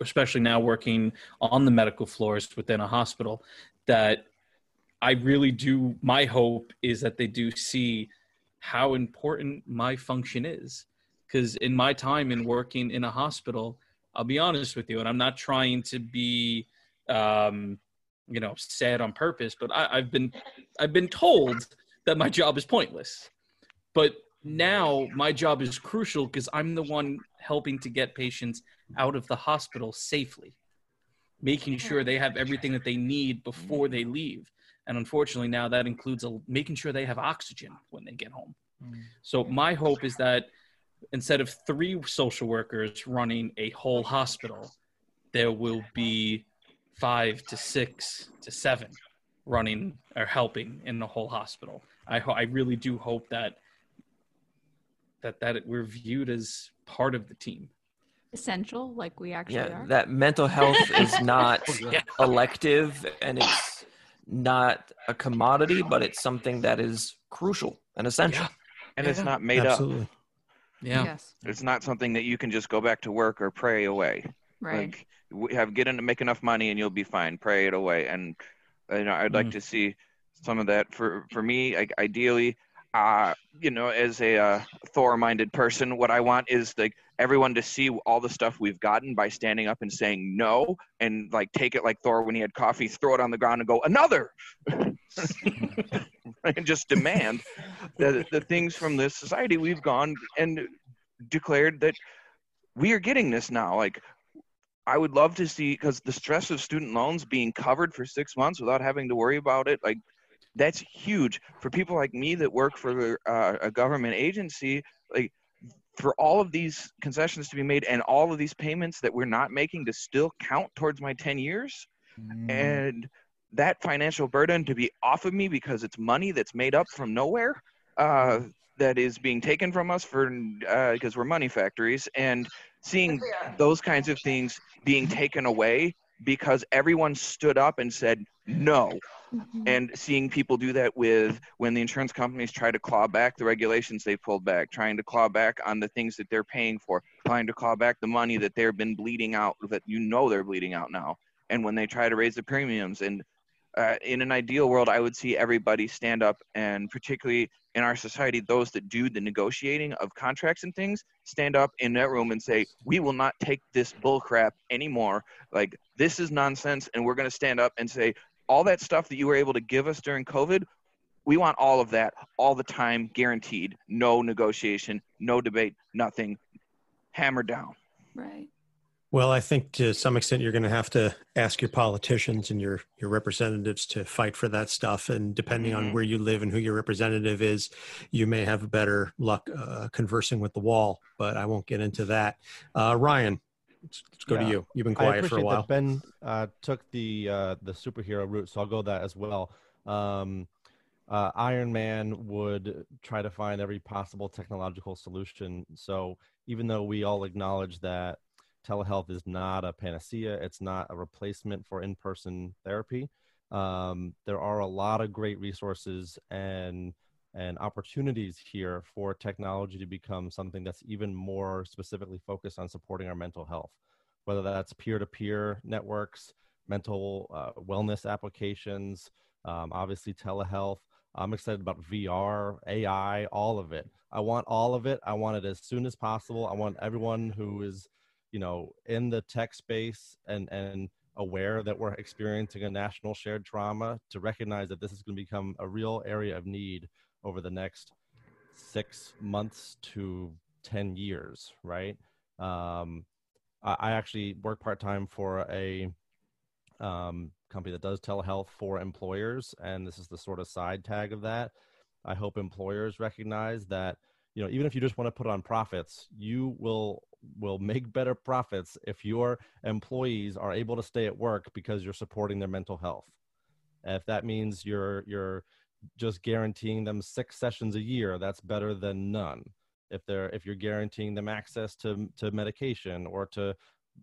especially now working on the medical floors within a hospital, that I really do. My hope is that they do see how important my function is. Because in my time in working in a hospital, I'll be honest with you, and I'm not trying to be, um, you know, sad on purpose, but I, I've been, I've been told that my job is pointless. But now my job is crucial because I'm the one helping to get patients out of the hospital safely, making sure they have everything that they need before they leave. And unfortunately, now that includes a, making sure they have oxygen when they get home. So my hope is that instead of three social workers running a whole hospital, there will be five to six to seven running or helping in the whole hospital. I, ho- I really do hope that that that we're viewed as part of the team. Essential, like we actually Yeah, are. that mental health is not Yeah. elective and it's not a commodity, but it's something that is crucial and essential. and it's not made Absolutely. up. Yeah. Yes. It's not something that you can just go back to work or pray away. Right. Like we have get in make enough money and you'll be fine. Pray it away. And you know, I'd like Mhm. to see some of that for for me. Like ideally, uh, you know, as a uh, Thor-minded person, what I want is like everyone to see all the stuff we've gotten by standing up and saying no, and like take it like Thor when he had coffee, throw it on the ground and go another, and just demand the the things from this society we've gone and declared that we are getting this now. Like, I would love to see because the stress of student loans being covered for six months without having to worry about it, like, that's huge for people like me that work for uh, a government agency. Like, for all of these concessions to be made and all of these payments that we're not making to still count towards my 10 years and that financial burden to be off of me because it's money that's made up from nowhere uh, that is being taken from us for because we're money factories and seeing those kinds of things being taken away because everyone stood up and said no and seeing people do that with when the insurance companies try to claw back the regulations they pulled back trying to claw back on the things that they're paying for trying to claw back the money that they've been bleeding out that you know they're bleeding out now and when they try to raise the premiums. And uh, in an ideal world i would see everybody stand up and particularly in our society those that do the negotiating of contracts and things stand up in that room and say we will not take this bull crap anymore. Like this is nonsense and we're going to stand up and say all that stuff that you were able to give us during covid we want all of that all the time guaranteed no negotiation no debate nothing hammer down Right. Well, I think to some extent you're going to have to ask your politicians and your your representatives to fight for that stuff. And depending on Mhm. where you live and who your representative is, you may have better luck uh, conversing with the wall. But I won't get into that. Uh, Ryan, let's, let's go to you. You've been quiet for a while. that Ben uh, took the uh, the superhero route, so I'll go that as well. Um, uh, Iron Man would try to find every possible technological solution. So even though we all acknowledge that telehealth is not a panacea, it's not a replacement for in-person therapy. Um, there are a lot of great resources and and opportunities here for technology to become something that's even more specifically focused on supporting our mental health whether that's peer-to-peer networks, mental uh, wellness applications, um, obviously telehealth. I'm excited about VR, AI, all of it. I want all of it. I want it as soon as possible. I want everyone who is, you know, in the tech space and and aware that we're experiencing a national shared trauma to recognize that this is going to become a real area of need over the next six months to 10 years, right? Um, I I actually work part time for a um, company that does telehealth for employers, and this is the sort of side tag of that. I hope employers recognize that you know even if you just want to put on profits, you will will make better profits if your employees are able to stay at work because you're supporting their mental health. If that means you're you're just guaranteeing them six sessions a year, that's better than none if they're if you're guaranteeing them access to to medication or to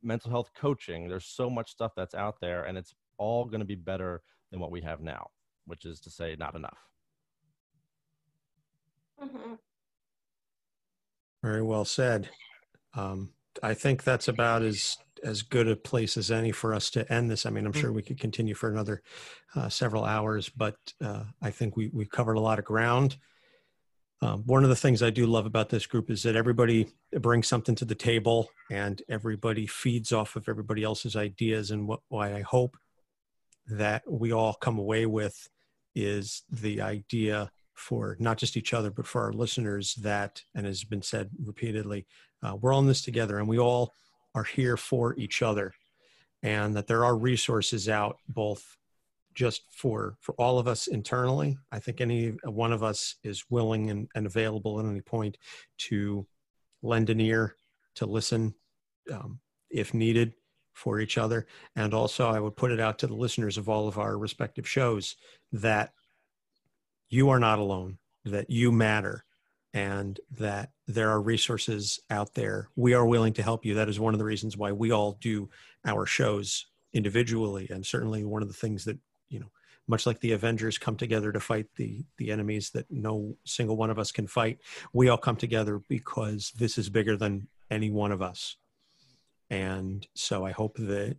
mental health coaching there's so much stuff that's out there and it's all going to be better than what we have now which is to say not enough Mhm. Very well said. Um, I think that's about as as good a place as any for us to end this. I mean, I'm Mm-hmm. sure we could continue for another uh, several hours, but uh, I think we we covered a lot of ground. Um, one of the things I do love about this group is that everybody brings something to the table, and everybody feeds off of everybody else's ideas. And what why I hope that we all come away with is the idea for not just each other, but for our listeners that, and has been said repeatedly, uh, we're all in this together and we all are here for each other and that there are resources out both just for for all of us internally. I think any one of us is willing and, and available at any point to lend an ear to listen um, if needed for each other. And also i would put it out to the listeners of all of our respective shows that you are not alone that you matter and that there are resources out there. We are willing to help you. That is one of the reasons why we all do our shows individually, and certainly one of the things that you know, much like the Avengers come together to fight the the enemies that no single one of us can fight. We all come together because this is bigger than any one of us, and so I hope that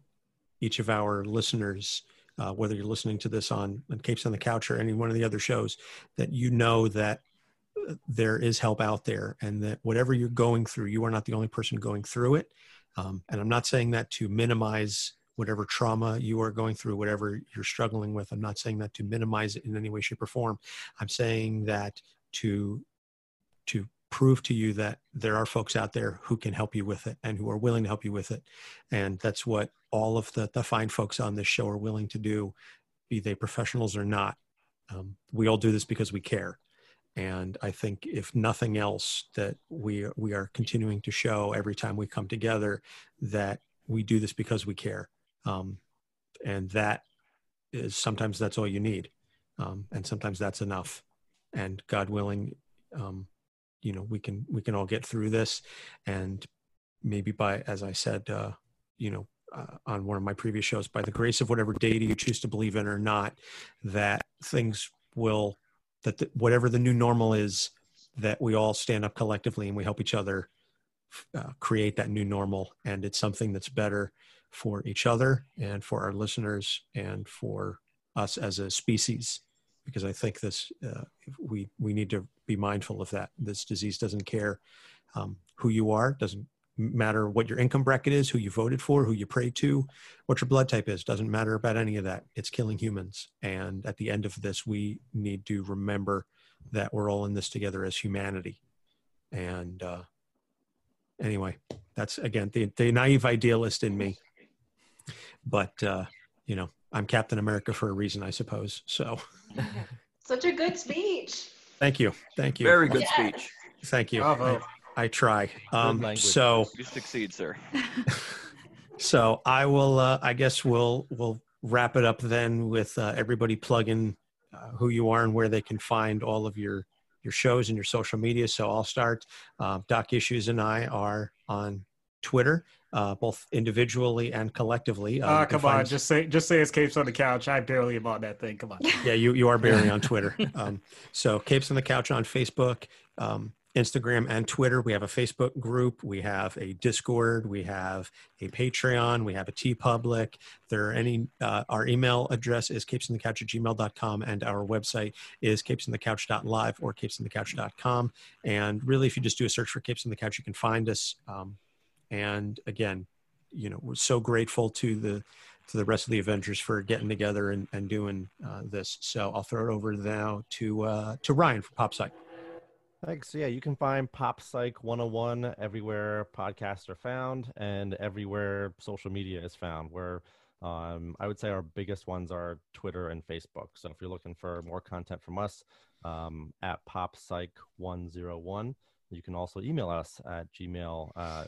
each of our listeners. Uh, whether you're listening to this on, on Capes on the Couch or any one of the other shows, that you know that there is help out there and that whatever you're going through you are not the only person going through it. Um, and i'm not saying that to minimize whatever trauma you are going through whatever you're struggling with. I'm not saying that to minimize it in any way shape or form. I'm saying that to to prove to you that there are folks out there who can help you with it and who are willing to help you with it. And that's what all of the, the fine folks on this show are willing to do be they professionals or not. Um, we all do this because we care and i think if nothing else that we we are continuing to show every time we come together that we do this because we care um, and that is sometimes that's all you need um, and sometimes that's enough and god willing um, you know we can we can all get through this and maybe by as i said uh, you know uh, on one of my previous shows by the grace of whatever data you choose to believe in or not that things will that the, whatever the new normal is that we all stand up collectively and we help each other uh, create that new normal. And it's something that's better for each other and for our listeners and for us as a species. Because i think this uh, we we need to be mindful of that. This disease doesn't care um, who you are doesn't matter what your income bracket is who you voted for who you pray to what your blood type is doesn't matter about any of that. It's killing humans. And at the end of this we need to remember that we're all in this together as humanity. And uh, anyway that's again the, the naive idealist in me. But uh, you know i'm captain america for a reason i suppose. So Such a good speech. thank you. Thank you. Very good Yes. speech. thank you. Bravo. I, I try um, so You succeed, sir. so I will. Uh, I guess we'll we'll wrap it up then with uh, everybody plugging uh, who you are and where they can find all of your your shows and your social media. So I'll start. Uh, Doc Issues and I are on Twitter, uh, both individually and collectively. Uh, Ah, come on, find- just say just say it's capes on the couch. I barely am on that thing. Come on. yeah, you you are barely on Twitter. Um, so Capes on the Couch on Facebook, um, Instagram, and Twitter. We have a Facebook group. We have a Discord. We have a Patreon. We have a TeePublic. There are any. Uh, our email address is capesonthecouch at gmail.com, and our website is capesonthecouch.live or capesonthecouch.com. And really, if you just do a search for Capes on the Couch, you can find us. Um, and again, you know, we're so grateful to the to the rest of the Avengers for getting together and, and doing uh, this. So I'll throw it over now to uh, to Ryan for Pop Psych. Thanks. Yeah, you can find Pop Psych 101 everywhere podcasts are found and everywhere social media is found. Where um, I would say our biggest ones are Twitter and Facebook. So if you're looking for more content from us um, at Pop Psych 101, you can also email us at Gmail uh,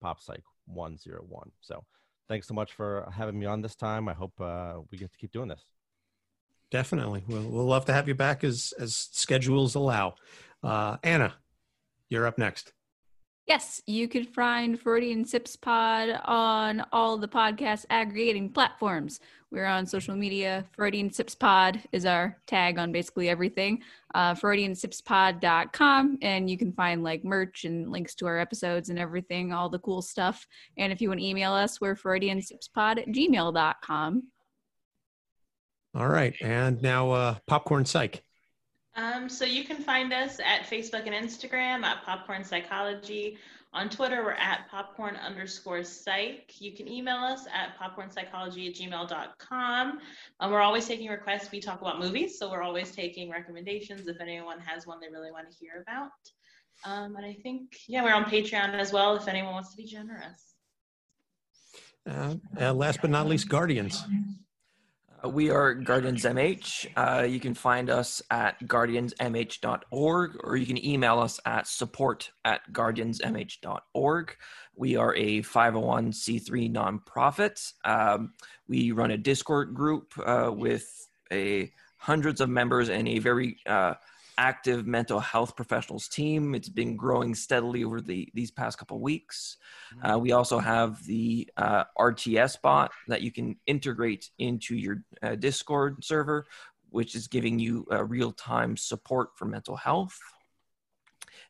Pop Psych 101. So thanks so much for having me on this time. I hope uh, we get to keep doing this. Definitely, we'll we'll love to have you back as as schedules allow. Uh, Anna, you're up next. Yes, you could find Freudian Sips Pod on all the podcast aggregating platforms. We're on social media. Freudian Sips Pod is our tag on basically everything. Uh, FreudianSipsPod.com, and you can find like merch and links to our episodes and everything, all the cool stuff. And if you want to email us, we're FreudianSipsPod at gmail.com. All right. And now uh, Popcorn Psych. Um, so you can find us at Facebook and Instagram at Popcorn Psychology. On Twitter, we're at popcorn underscore psych. You can email us at popcornpsychology at gmail.com. Um, we're always taking requests. We talk about movies, so we're always taking recommendations if anyone has one they really want to hear about. Um, and I think, yeah, we're on Patreon as well if anyone wants to be generous. Uh, uh, last but not least, Guardians. We are Guardians MH. Uh, you can find us at guardiansmh.org or you can email us at support at guardiansmh.org. We are a 501c3 nonprofit. Um, we run a Discord group uh, with a hundreds of members and a very uh, active mental health professionals team. It's been growing steadily over the these past couple weeks. Uh, we also have the uh, RTS bot that you can integrate into your uh, Discord server, which is giving you uh, real time support for mental health.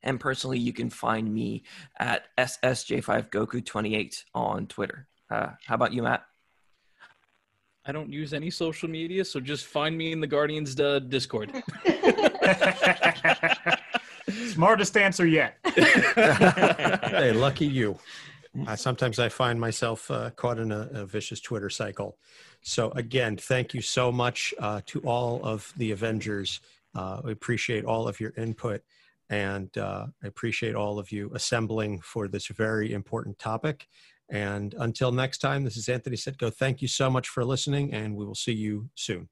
And personally, you can find me at SSJ5Goku28 on Twitter. Uh, how about you, Matt? I don't use any social media, so just find me in the Guardians uh, Discord. Smartest answer yet. hey, lucky you. Uh, sometimes I find myself uh, caught in a, a vicious Twitter cycle. So, again, thank you so much uh, to all of the Avengers. Uh, we appreciate all of your input and uh, I appreciate all of you assembling for this very important topic. And until next time, this is Anthony Sitko. Thank you so much for listening, and we will see you soon.